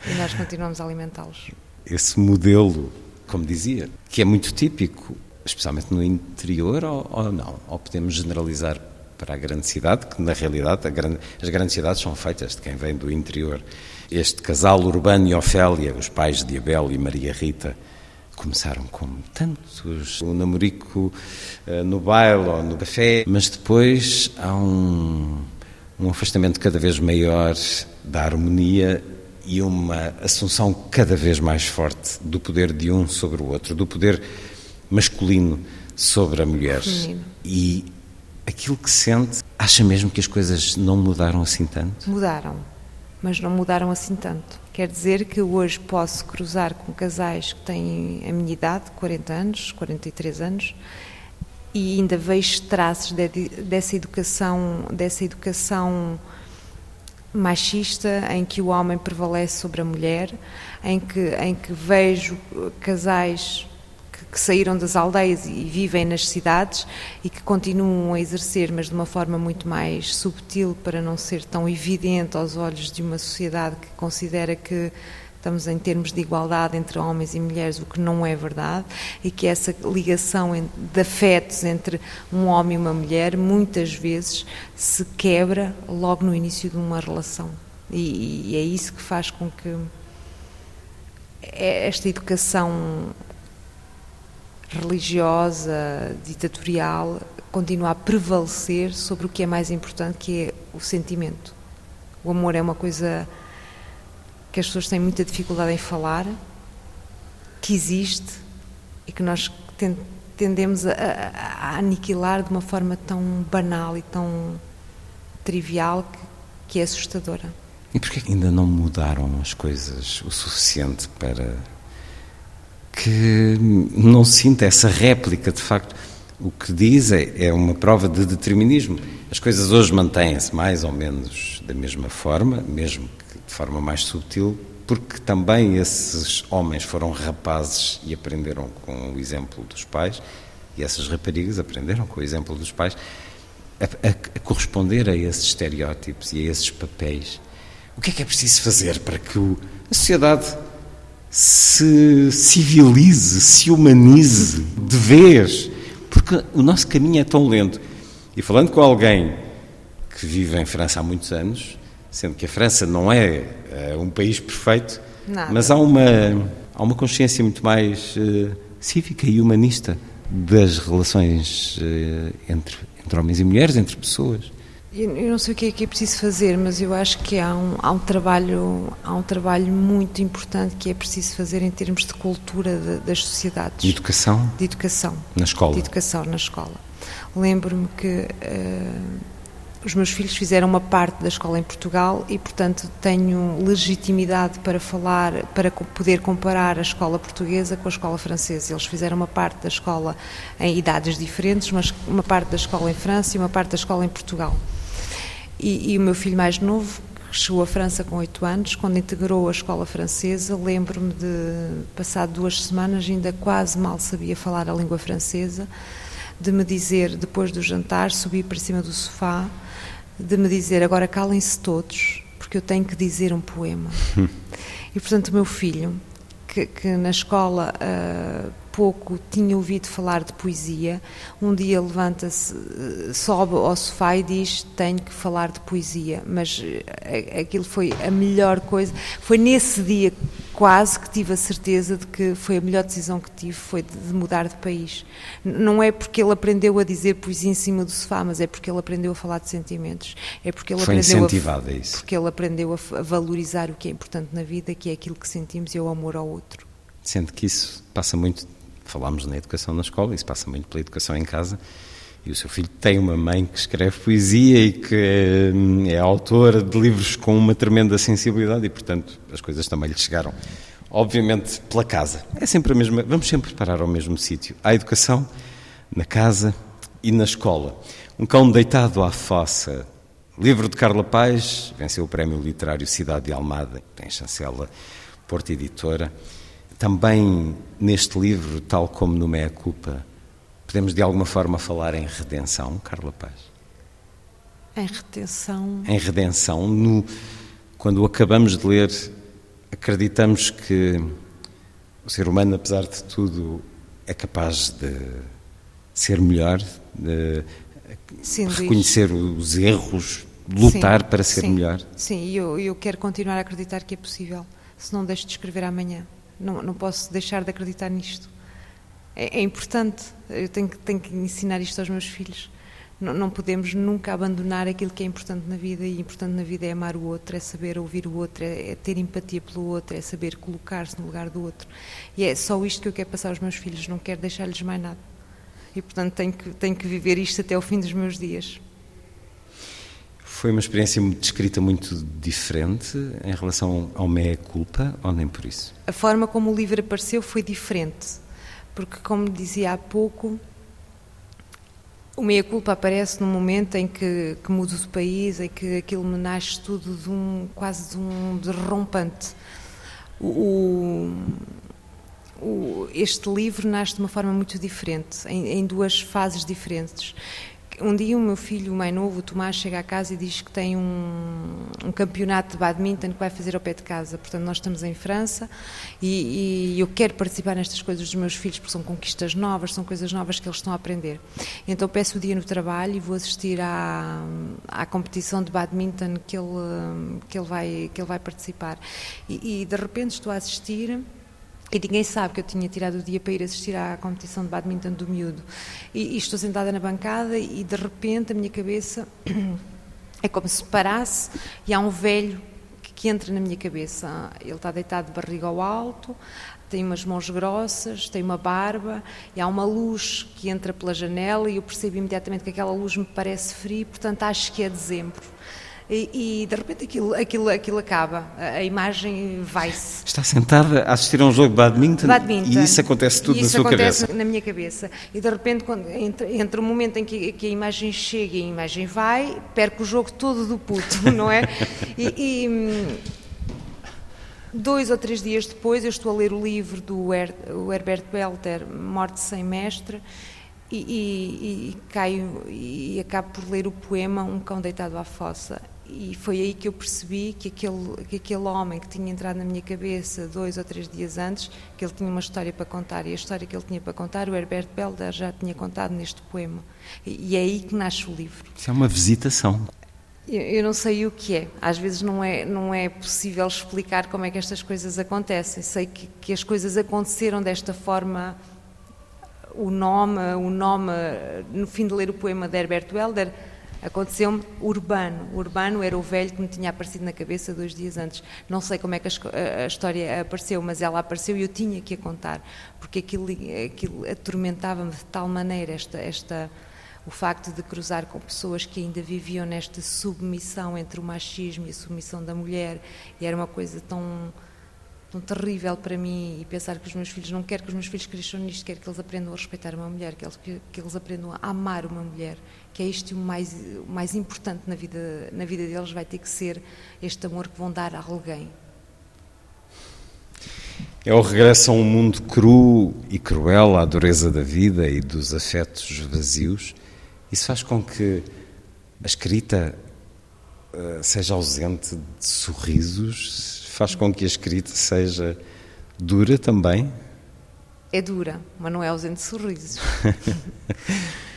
e nós continuamos a alimentá-los. Esse modelo, como dizia, que é muito típico, especialmente no interior, ou, ou não? Ou podemos generalizar para a grande cidade, que na realidade grande- as grandes cidades são feitas de quem vem do interior. Este casal Urbano e Ofélia, os pais de Abel e Maria Rita, começaram como tantos, o namorico eh, no baile ou no café, mas depois há um, um afastamento cada vez maior da harmonia e uma assunção cada vez mais forte do poder de um sobre o outro, do poder masculino sobre a mulher. Feminino. E aquilo que sente, acha mesmo que as coisas não mudaram assim tanto? Mudaram, mas não mudaram assim tanto. Quer dizer que hoje posso cruzar com casais que têm a minha idade, 40 anos, 43 anos, e ainda vejo traços de- dessa educação, dessa educação machista em que o homem prevalece sobre a mulher, em que, em que vejo casais que, saíram das aldeias e vivem nas cidades e que continuam a exercer, mas de uma forma muito mais subtil para não ser tão evidente aos olhos de uma sociedade que considera que estamos em termos de igualdade entre homens e mulheres, o que não é verdade, e que essa ligação de afetos entre um homem e uma mulher muitas vezes se quebra logo no início de uma relação. E, e é isso que faz com que esta educação religiosa, ditatorial, continue a prevalecer sobre o que é mais importante, que é o sentimento. O amor é uma coisa que as pessoas têm muita dificuldade em falar, que existe e que nós tendemos a, a, aniquilar de uma forma tão banal e tão trivial que, que é assustadora. E porquê ainda não mudaram as coisas o suficiente para que não sinta essa réplica, de facto? O que diz é, é uma prova de determinismo. As coisas hoje mantêm-se mais ou menos da mesma forma, mesmo que de forma mais subtil, porque também esses homens foram rapazes e aprenderam com o exemplo dos pais, e essas raparigas aprenderam com o exemplo dos pais a, a, a corresponder a esses estereótipos e a esses papéis. O que é que é preciso fazer para que o, a sociedade se civilize, se humanize de vez? Porque o nosso caminho é tão lento. E falando com alguém que vive em França há muitos anos, sendo que a França não é, é um país perfeito, Nada. mas há uma, há uma consciência muito mais uh, cívica e humanista das relações uh, entre, entre homens e mulheres, entre pessoas. Eu, não sei o que é que é preciso fazer, mas eu acho que há um, há um, trabalho, há um trabalho muito importante que é preciso fazer em termos de cultura de, das sociedades. De educação? De educação. Na escola? De educação na escola. Lembro-me que uh, os meus filhos fizeram uma parte da escola em Portugal e, portanto, tenho legitimidade para falar, para poder comparar a escola portuguesa com a escola francesa. Eles fizeram uma parte da escola em idades diferentes, mas uma parte da escola em França e uma parte da escola em Portugal. E, e o meu filho mais novo, que chegou à França com oito anos, quando integrou a escola francesa, lembro-me de, passado duas semanas, ainda quase mal sabia falar a língua francesa, de me dizer, depois do jantar, subir para cima do sofá, de me dizer, agora calem-se todos, porque eu tenho que dizer um poema. e, portanto, o meu filho, que, que na escola uh, pouco tinha ouvido falar de poesia, um dia levanta-se, sobe ao sofá e diz: Tenho que falar de poesia. Mas aquilo foi a melhor coisa. Foi nesse dia quase que tive a certeza de que foi a melhor decisão que tive foi de mudar de país. Não é porque ele aprendeu a dizer poesia em cima do sofá, mas é porque ele aprendeu a falar de sentimentos. É porque ele foi aprendeu incentivado a, isso. Porque ele aprendeu a valorizar o que é importante na vida, que é aquilo que sentimos e é o amor ao outro. Sendo que isso passa muito falámos na educação na escola, isso passa muito pela educação em casa. E o seu filho tem uma mãe que escreve poesia e que é, é autora de livros com uma tremenda sensibilidade e, portanto, as coisas também lhe chegaram. Obviamente, pela casa. É sempre a mesma. Vamos sempre parar ao mesmo sítio. Há educação na casa e na escola. Um cão deitado à fossa. Livro de Carla Paz, venceu o Prémio Literário Cidade de Almada, tem chancela Porta Editora. Também neste livro, tal como no Meia Culpa, podemos de alguma forma falar em redenção, Carla Paz? Em redenção. Em redenção. No, quando acabamos de ler, acreditamos que o ser humano, apesar de tudo, é capaz de ser melhor, de Sim, reconhecer os erros, lutar sim, para ser sim, melhor. Sim, e eu, eu quero continuar a acreditar que é possível, se não deixo de escrever amanhã. Não, não posso deixar de acreditar nisto. É, é importante, eu tenho que, tenho que ensinar isto aos meus filhos. Não, não, podemos nunca abandonar aquilo que é importante na vida e importante na vida é amar o outro, é saber ouvir o outro, é, é ter empatia pelo outro, é saber colocar-se no lugar do outro. E é só isto que eu quero passar aos meus filhos, não quero deixar-lhes mais nada. E portanto tenho que, tenho que viver isto até ao fim dos meus dias. Foi uma experiência descrita muito diferente em relação ao meia culpa, ou nem por isso? A forma como o livro apareceu foi diferente, porque como dizia há pouco, o meia culpa aparece num momento em que, que mudo de país, em que aquilo me nasce tudo de um quase de um derrompante. O, o, este livro nasce de uma forma muito diferente, em, em duas fases diferentes um dia o meu filho, mais novo, o Tomás, chega à casa e diz que tem um, um, campeonato de badminton que vai fazer ao pé de casa. Portanto, nós estamos em França e, e, eu quero participar nestas coisas dos meus filhos porque são conquistas novas, são coisas novas que eles estão a aprender. Então peço o dia no trabalho e vou assistir à, à competição de badminton que ele, que ele, vai, que ele vai participar. E, e de repente estou a assistir e ninguém sabe que eu tinha tirado o dia para ir assistir à competição de badminton do miúdo. E, e estou sentada na bancada e de repente a minha cabeça É como se parasse e há um velho que, que entra na minha cabeça. Ele está deitado de barriga ao alto, tem umas mãos grossas, tem uma barba e há uma luz que entra pela janela e eu percebo imediatamente que aquela luz me parece frio, portanto acho que é dezembro. E, e de repente aquilo, aquilo, aquilo acaba, a, imagem vai-se. Está sentada a assistir a um jogo de badminton, Badminton. e isso acontece tudo E na isso sua acontece cabeça. na minha cabeça. E de repente, quando, entre, entre o momento em que, que a imagem chega e a imagem vai, perco o jogo todo do puto, não é? E, e, hum, dois ou três dias depois, eu estou a ler o livro do Her, Herbert Belter, Morte Sem Mestre, e, e, e caio e acabo por ler o poema Um Cão Deitado à Fossa. E foi aí que eu percebi que aquele, que aquele homem que tinha entrado na minha cabeça dois ou três dias antes, que ele tinha uma história para contar. E a história que ele tinha para contar, o Herbert Belder já tinha contado neste poema. E, e é aí que nasce o livro. Isso é uma visitação. Eu, eu não sei o que é. Às vezes não é, não é possível explicar como é que estas coisas acontecem. Sei que, que as coisas aconteceram desta forma. O nome, o nome, no fim de ler o poema de Herbert Welder, aconteceu-me Urbano. Urbano era o velho que me tinha aparecido na cabeça dois dias antes. Não sei como é que a- a história apareceu, mas ela apareceu e eu tinha que a contar, porque aquilo, aquilo atormentava-me de tal maneira esta, esta, o facto de cruzar com pessoas que ainda viviam nesta submissão entre o machismo e a submissão da mulher, e era uma coisa tão, tão terrível para mim, e pensar que os meus filhos, não quero que os meus filhos cresçam nisto, quero que eles aprendam a respeitar uma mulher, que eles, que eles aprendam a amar uma mulher, que é isto o mais, o mais importante na vida, na vida deles, vai ter que ser este amor que vão dar a alguém. É o regresso a um mundo cru e cruel, à dureza da vida e dos afetos vazios. Isso faz com que a escrita eh, seja ausente de sorrisos, faz com que a escrita seja dura também. É dura, mas não é ausente de sorrisos.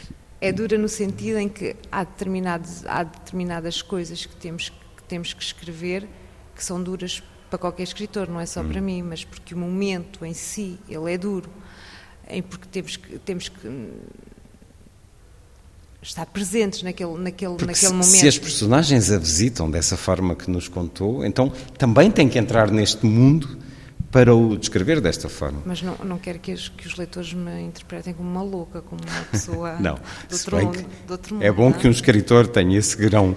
é dura no sentido em que há, determinados, há determinadas coisas que temos, que temos que escrever que são duras para qualquer escritor, não é só para mim, mas porque o momento em si, ele é duro. Em porque temos que, temos que hum, estar presentes naquele, naquele, Porque naquele se, momento. se as personagens a visitam dessa forma que nos contou, então também tem que entrar neste mundo para o descrever desta forma. Mas não, não quero que os, que os leitores me interpretem como uma louca, como uma pessoa Não, do, outro mundo, do outro mundo. é bom não que um escritor tenha esse grão.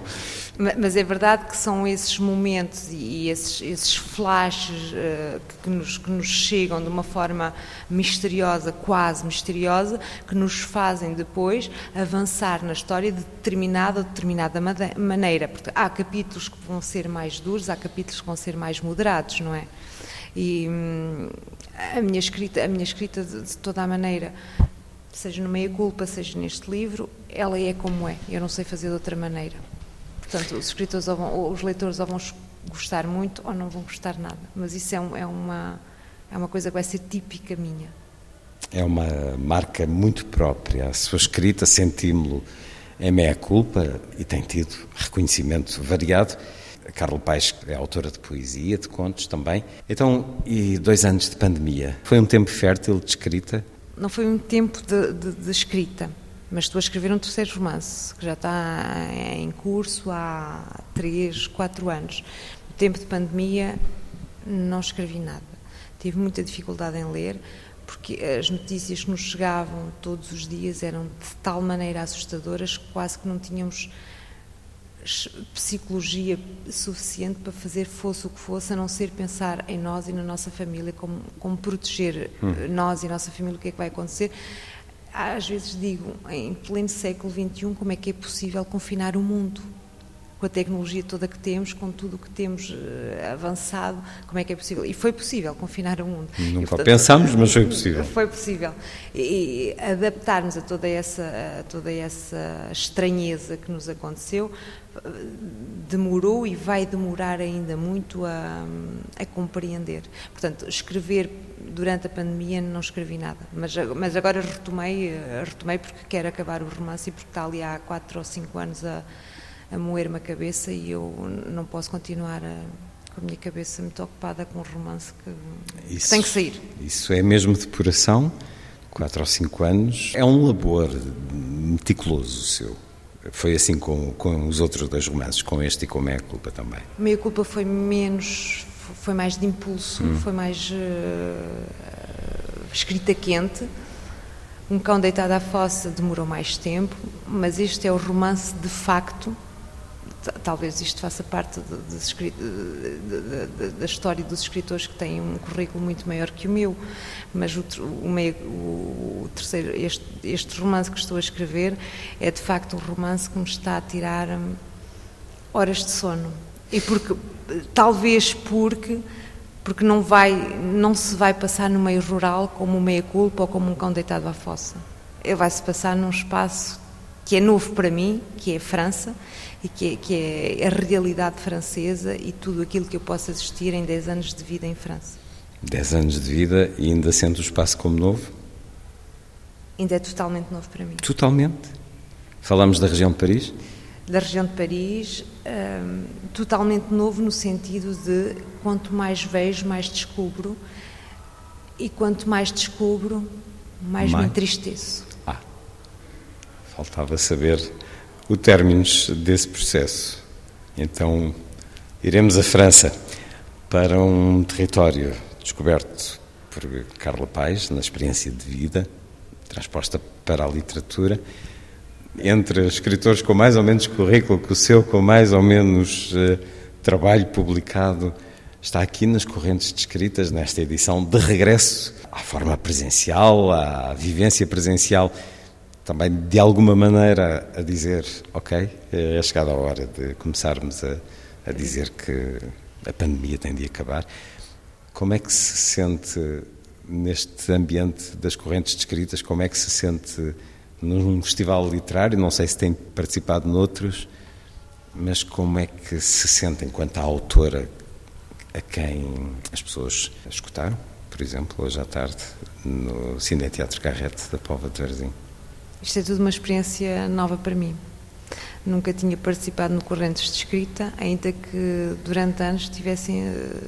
Ma- Mas é verdade que são esses momentos e esses, esses flashes eh, que, nos, que nos chegam de uma forma misteriosa, quase misteriosa, que nos fazem depois avançar na história de determinada ou determinada maneira. Porque há capítulos que vão ser mais duros, há capítulos que vão ser mais moderados, não é? E hum, a minha escrita, a minha escrita de, de toda a maneira, seja no Meia Culpa, seja neste livro, ela é como é. Eu não sei fazer de outra maneira. Portanto, os escritores ou vão, ou os leitores ou vão gostar muito ou não vão gostar nada. Mas isso é, um- é uma, é uma coisa que vai ser típica minha. É uma marca muito própria. A sua escrita, sentimos-lo em meia culpa e tem tido reconhecimento variado. A Carla Paes é autora de poesia, de contos também. Então, e dois anos de pandemia. Foi um tempo fértil de escrita? Não foi um tempo de, de- de escrita, mas estou a escrever um terceiro romance, que já está em curso há três, quatro anos. No tempo de pandemia, não escrevi nada. Tive muita dificuldade em ler, porque as notícias que nos chegavam todos os dias eram de tal maneira assustadoras que quase que não tínhamos psicologia suficiente para fazer fosse o que fosse, a não ser pensar em nós e na nossa família, como, como proteger Hum. eh, nós e a nossa família, o que é que vai acontecer. Às vezes digo, em pleno século XXI, como é que é possível confinar o mundo? Com a tecnologia toda que temos, com tudo o que temos eh, avançado, como é que é possível? E foi possível confinar o mundo. Nunca E, portanto, pensámos, mas foi possível. Foi possível. E, e adaptarmos a toda essa, a toda essa estranheza que nos aconteceu demorou e vai demorar ainda muito a, a compreender. Portanto, escrever durante a pandemia não escrevi nada, mas, mas agora retomei, eh, retomei porque quero acabar o romance e porque está ali há quatro ou cinco anos a, a moer-me a cabeça e eu não posso continuar a- com a minha cabeça muito ocupada com um romance que, que tem que sair. Isso é mesmo depuração, quatro ou cinco anos. É um labor meticuloso o seu. Foi assim com, com os outros dois romances, com este e com Meia Culpa também. Meia Culpa foi menos, foi mais de impulso, Hum. foi mais uh, escrita quente. Um Cão Deitado à Fossa demorou mais tempo, mas este é o romance de facto. Talvez isto faça parte da história dos escritores que têm um currículo muito maior que o meu, mas o, o meio- o terceiro, este, este romance que estou a escrever é de facto um romance que me está a tirar hum, horas de sono. E porque, talvez porque, porque não, vai, não se vai passar no meio rural como meia culpa ou como um cão deitado à fossa. Ele vai se passar num espaço que é novo para mim, que é a França, e que é, que é a realidade francesa e tudo aquilo que eu posso assistir em 10 anos de vida em França. Dez anos de vida e ainda sendo o espaço como novo? Ainda é totalmente novo para mim. Totalmente. Falamos da região de Paris? da região de Paris, hum, totalmente novo no sentido de quanto mais vejo, mais descubro, e quanto mais descubro, mais, Mais? me entristeço. Faltava saber o término desse processo. Então, iremos à França para um território descoberto por Carla Paz, na experiência de vida, transposta para a literatura, entre escritores com mais ou menos currículo que o seu, com mais ou menos eh, trabalho publicado, está aqui nas correntes descritas, nesta edição de regresso à forma presencial, à vivência presencial, também de alguma maneira a dizer, ok, é chegada a hora de começarmos a, a dizer que a pandemia tem de acabar. Como é que se sente neste ambiente das correntes descritas? Como é que se sente num festival literário? Não sei se tem participado noutros, mas como é que se sente enquanto a autora a quem as pessoas escutaram, por exemplo, hoje à tarde, no Cine Teatro Carrete da Pova de Varzim? Isto é tudo uma experiência nova para mim. Nunca tinha participado no Correntes de Escrita, ainda que durante anos tivessem eh,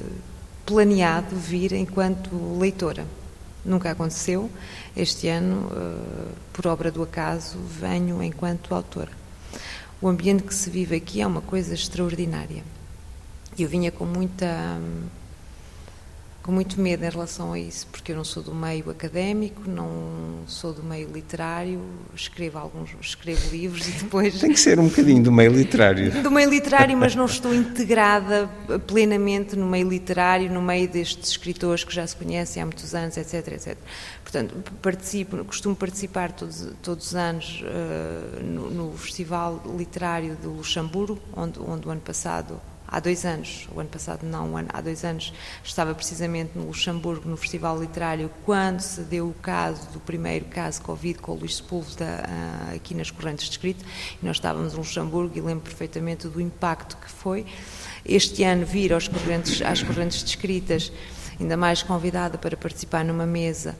planeado vir enquanto leitora. Nunca aconteceu. Este ano, eh, por obra do acaso, venho enquanto autora. O ambiente que se vive aqui é uma coisa extraordinária. Eu vinha com muita hum, com muito medo em relação a isso, porque eu não sou do meio académico, não sou do meio literário, escrevo alguns, escrevo livros e depois Tem que ser um bocadinho do meio literário. do meio literário, mas não estou integrada plenamente no meio literário, no meio destes escritores que já se conhecem há muitos anos, etc, etc. Portanto, participo, costumo participar todos, todos os anos eh, no, no Festival Literário do Luxemburgo, onde, onde o ano passado, há dois anos, o ano passado não, o ano- há dois anos, estava precisamente no Luxemburgo, no Festival Literário, quando se deu o caso do primeiro caso Covid com o Luís Sepúlveda ah, aqui nas correntes de escrito, nós estávamos no Luxemburgo e lembro perfeitamente do impacto que foi. Este ano vir aos correntes, às correntes de escritas, ainda mais convidada para participar numa mesa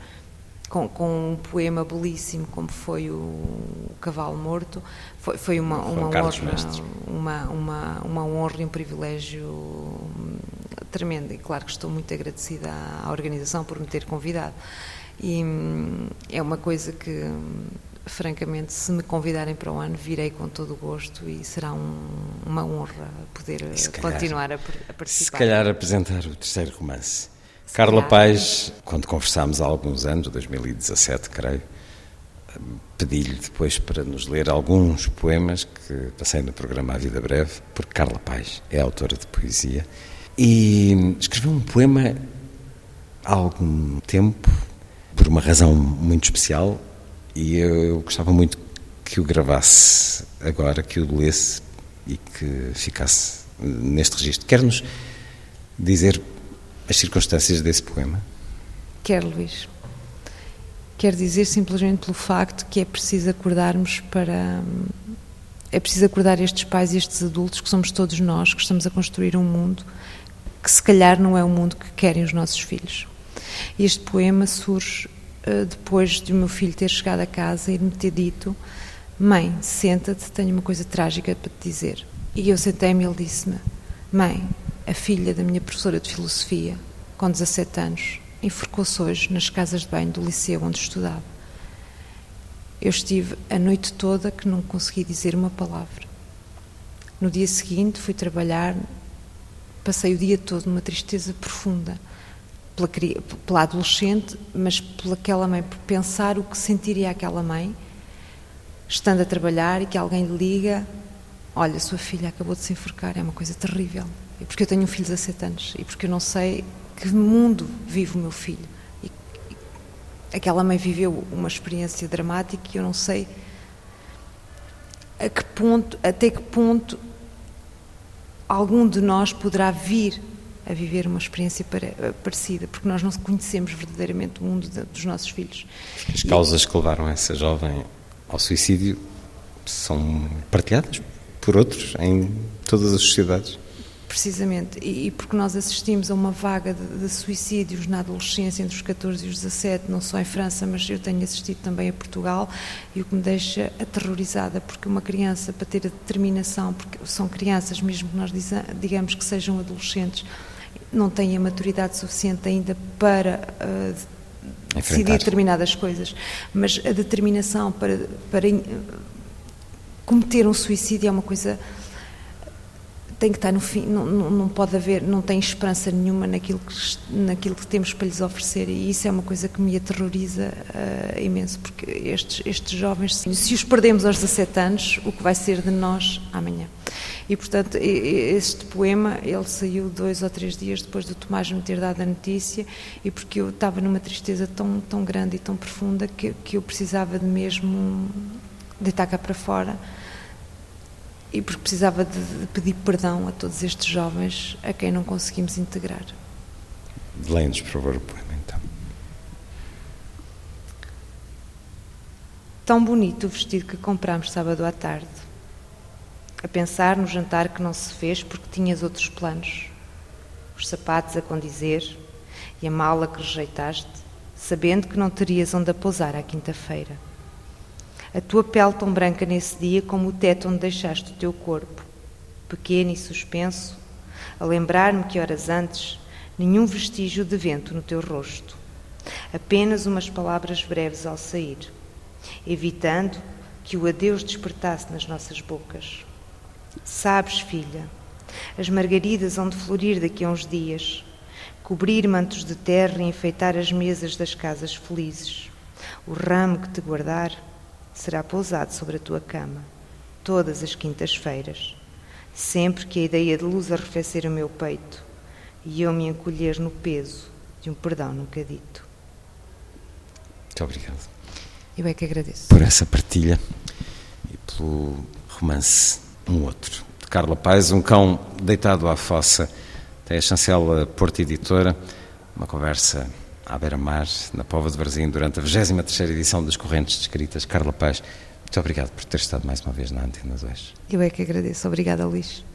com, com um poema belíssimo como foi o Cavalo Morto, foi, foi uma, uma honra, uma, uma, uma honra e um privilégio hum, tremendo. E claro que estou muito agradecida à, organização por me ter convidado. E hum, é uma coisa que, hum, francamente, se me convidarem para o ano, virei com todo o gosto e será um- uma honra poder eh, se calhar- continuar a, a Se participar. calhar apresentar o terceiro romance. Se Carla calhar. Paz, quando conversámos há alguns anos, 2017, creio, pedi-lhe depois para nos ler alguns poemas que passei no programa A Vida Breve, porque Carla Paz é autora de poesia, e escreveu um poema há algum tempo, por uma razão muito especial, e eu gostava muito que o gravasse agora, que o lesse e que ficasse neste registro. Quer-nos dizer as circunstâncias desse poema? Quer, Luís. Quer dizer simplesmente pelo facto que é preciso acordarmos para. É preciso acordar estes pais e estes adultos, que somos todos nós, que estamos a construir um mundo que se calhar não é o mundo que querem os nossos filhos. Este poema surge eh, depois de o meu filho ter chegado a casa e me ter dito: Mãe, senta-te, tenho uma coisa trágica para te dizer. E eu sentei-me e ele disse-me: Mãe, a filha da minha professora de filosofia, com 17 anos, enforcou-se hoje nas casas de banho do liceu onde estudava. Eu estive a noite toda que não consegui dizer uma palavra. No dia seguinte fui trabalhar, passei o dia todo numa tristeza profunda pela, pela adolescente, mas pelaquela mãe, por pensar o que sentiria aquela mãe estando a trabalhar e que alguém lhe liga: Olha, sua filha acabou de se enforcar, é uma coisa terrível. E porque eu tenho um filho de 17 anos e porque eu não sei que mundo vive o meu filho. E, e aquela mãe viveu uma experiência dramática e eu não sei a que ponto, até que ponto algum de nós poderá vir a viver uma experiência parecida, porque nós não conhecemos verdadeiramente o mundo dos nossos filhos. As causas que levaram essa jovem ao suicídio são partilhadas por outros em todas as sociedades. Precisamente, e, e porque nós assistimos a uma vaga de, de, suicídios na adolescência entre os 14 e os 17, não só em França, mas eu tenho assistido também a Portugal, e o que me deixa aterrorizada, porque uma criança, para ter a determinação, porque são crianças, mesmo que nós digamos que sejam adolescentes, não têm a maturidade suficiente ainda para uh, decidir determinadas coisas, mas a determinação para, para uh, cometer um suicídio é uma coisa tem que estar no fim, não, não, pode haver, não tem esperança nenhuma naquilo que, naquilo que temos para lhes oferecer e isso é uma coisa que me aterroriza uh, imenso, porque estes, estes jovens, se os perdemos aos 17 anos, o que vai ser de nós amanhã? E, portanto, este poema, ele saiu dois ou três dias depois do Tomás me ter dado a notícia e porque eu estava numa tristeza tão, tão grande e tão profunda que, que eu precisava de mesmo deitar cá para fora e porque precisava de, de, pedir perdão a todos estes jovens a quem não conseguimos integrar. Leia-nos, por favor, o poema, então. Tão bonito o vestido que comprámos sábado à tarde. A pensar no jantar que não se fez porque tinhas outros planos. Os sapatos a condizer e a mala que rejeitaste, sabendo que não terias onde a pousar à quinta-feira a tua pele tão branca nesse dia como o teto onde deixaste o teu corpo, pequeno e suspenso, a lembrar-me que horas antes nenhum vestígio de vento no teu rosto, apenas umas palavras breves ao sair, evitando que o adeus despertasse nas nossas bocas. Sabes, filha, as margaridas hão de florir daqui a uns dias, cobrir mantos de terra e enfeitar as mesas das casas felizes. O ramo que te guardar será pousado sobre a tua cama, todas as quintas-feiras, sempre que a ideia de luz arrefecer o meu peito e eu me encolher no peso de um perdão nunca dito. Muito obrigado. Eu é que agradeço. Por essa partilha e pelo romance Um Outro, de Carla Paz, Um Cão Deitado à Fossa, tem a chancela Porta Editora, uma conversa à beira-mar, na Pova de Varzim, durante a 23 edição das Correntes Descritas. Carla Paz, muito obrigado por ter estado mais uma vez na Antena 2. Eu é que agradeço. Obrigada, Luís.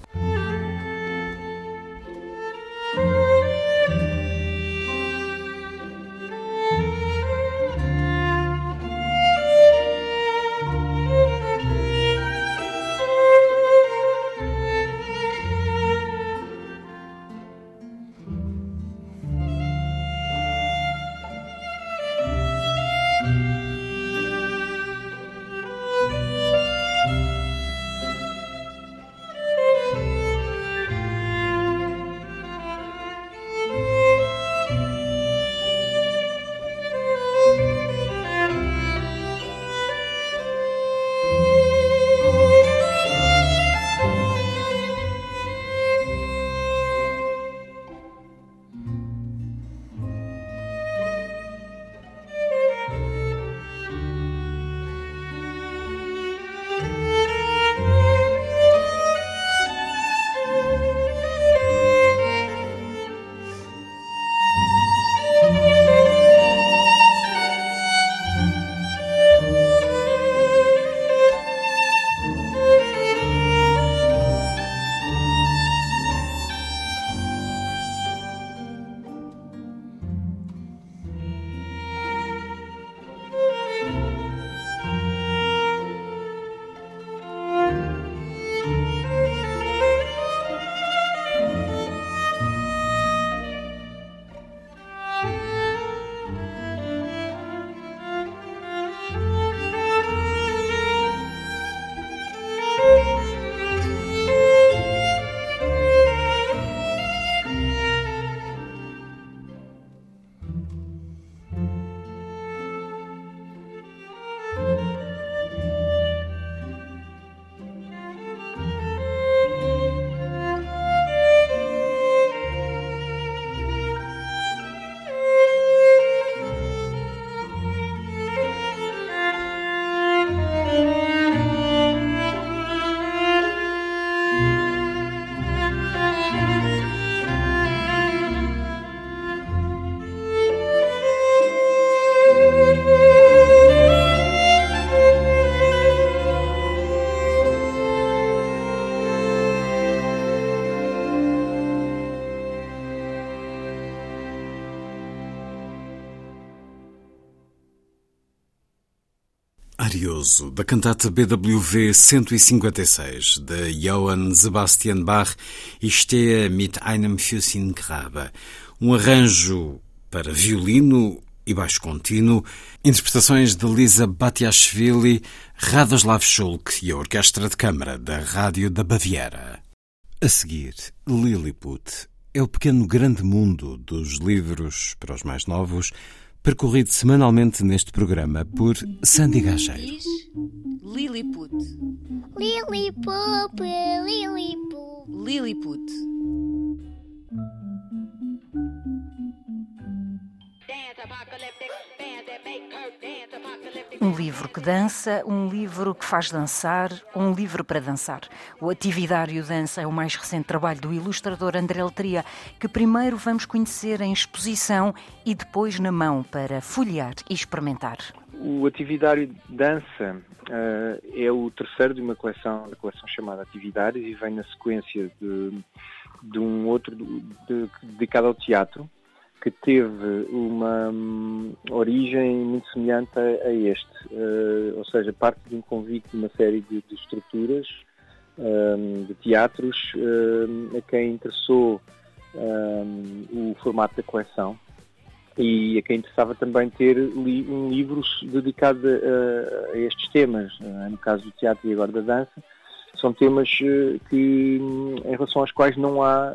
Arioso, da cantata BWV 156 de Johann Sebastian Bach e Stehe mit einem Füßchen Grabe, um arranjo para violino e baixo contínuo, interpretações de Lisa Batiashvili, Radoslav Schulk e a Orquestra de Câmara da Rádio da Baviera. A seguir, Lilliput é o pequeno grande mundo dos livros para os mais novos, percorrido semanalmente neste programa por Sandy Gageiro. Lilliput. Lilliput, Lilliput. Lilliput. Um livro que dança, um livro que faz dançar, um livro para dançar. O Atividário Dança é o mais recente trabalho do ilustrador André Letria, que primeiro vamos conhecer em exposição e depois na mão para folhear e experimentar. O Atividário Dança uh, é o terceiro de uma coleção, da coleção chamada Atividários e vem na sequência de, de um outro de, de, dedicado ao teatro, que teve uma um, origem muito semelhante a, a este, uh, ou seja, parte de um convite de uma série de, de estruturas, um, de teatros, um, a quem interessou o formato da coleção e a quem interessava também ter li, um livro dedicado a, a estes temas, uh, no caso do teatro e agora da dança, são temas uh, que, em relação aos quais não há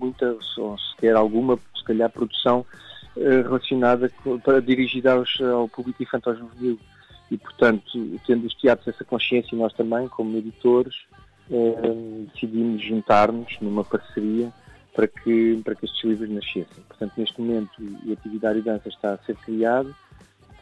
muita, ou sequer alguma se calhar, produção uh, relacionada para dirigida aos, ao público infantil juvenil. E, portanto, tendo os teatros essa consciência, nós também, como editores, uh, decidimos juntar-nos numa parceria para que, para que estes livros nascessem. Portanto, neste momento, o Atividade e Dança está a ser criado,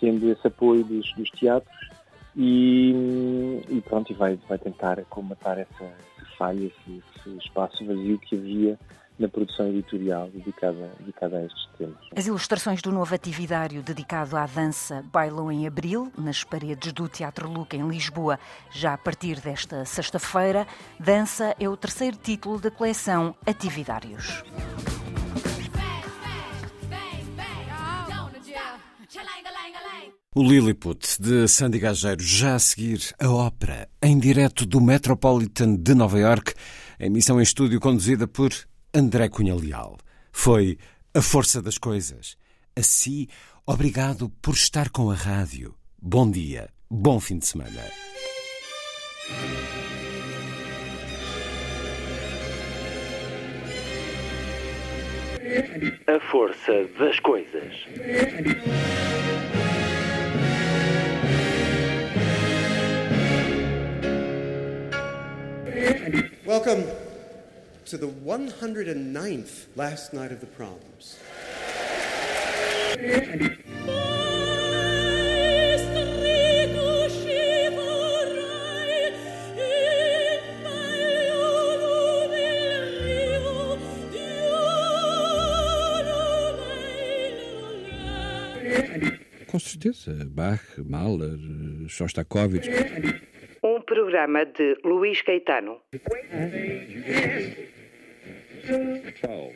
tendo esse apoio dos, dos teatros, e, e, pronto, e vai, vai tentar comatar essa, essa falha, esse, esse espaço vazio que havia na produção editorial dedicada, dedicada a estes temas. As ilustrações do novo atividário dedicado à dança bailam em abril, nas paredes do Teatro Luca, em Lisboa, já a partir desta sexta-feira. Dança é o terceiro título da coleção Atividários. O Lilliput, de Sandy Gageiro, já a seguir a ópera, em direto do Metropolitan de Nova York, emissão em estúdio conduzida por André Cunha Leal. Foi a força das coisas. Assim, obrigado por estar com a rádio. Bom dia, bom fim de semana. A força das coisas. Welcome to the 109th last night of the proms. Com certeza, Bach, Mahler, Shostakovich. Um programa de Luís Caetano. 12.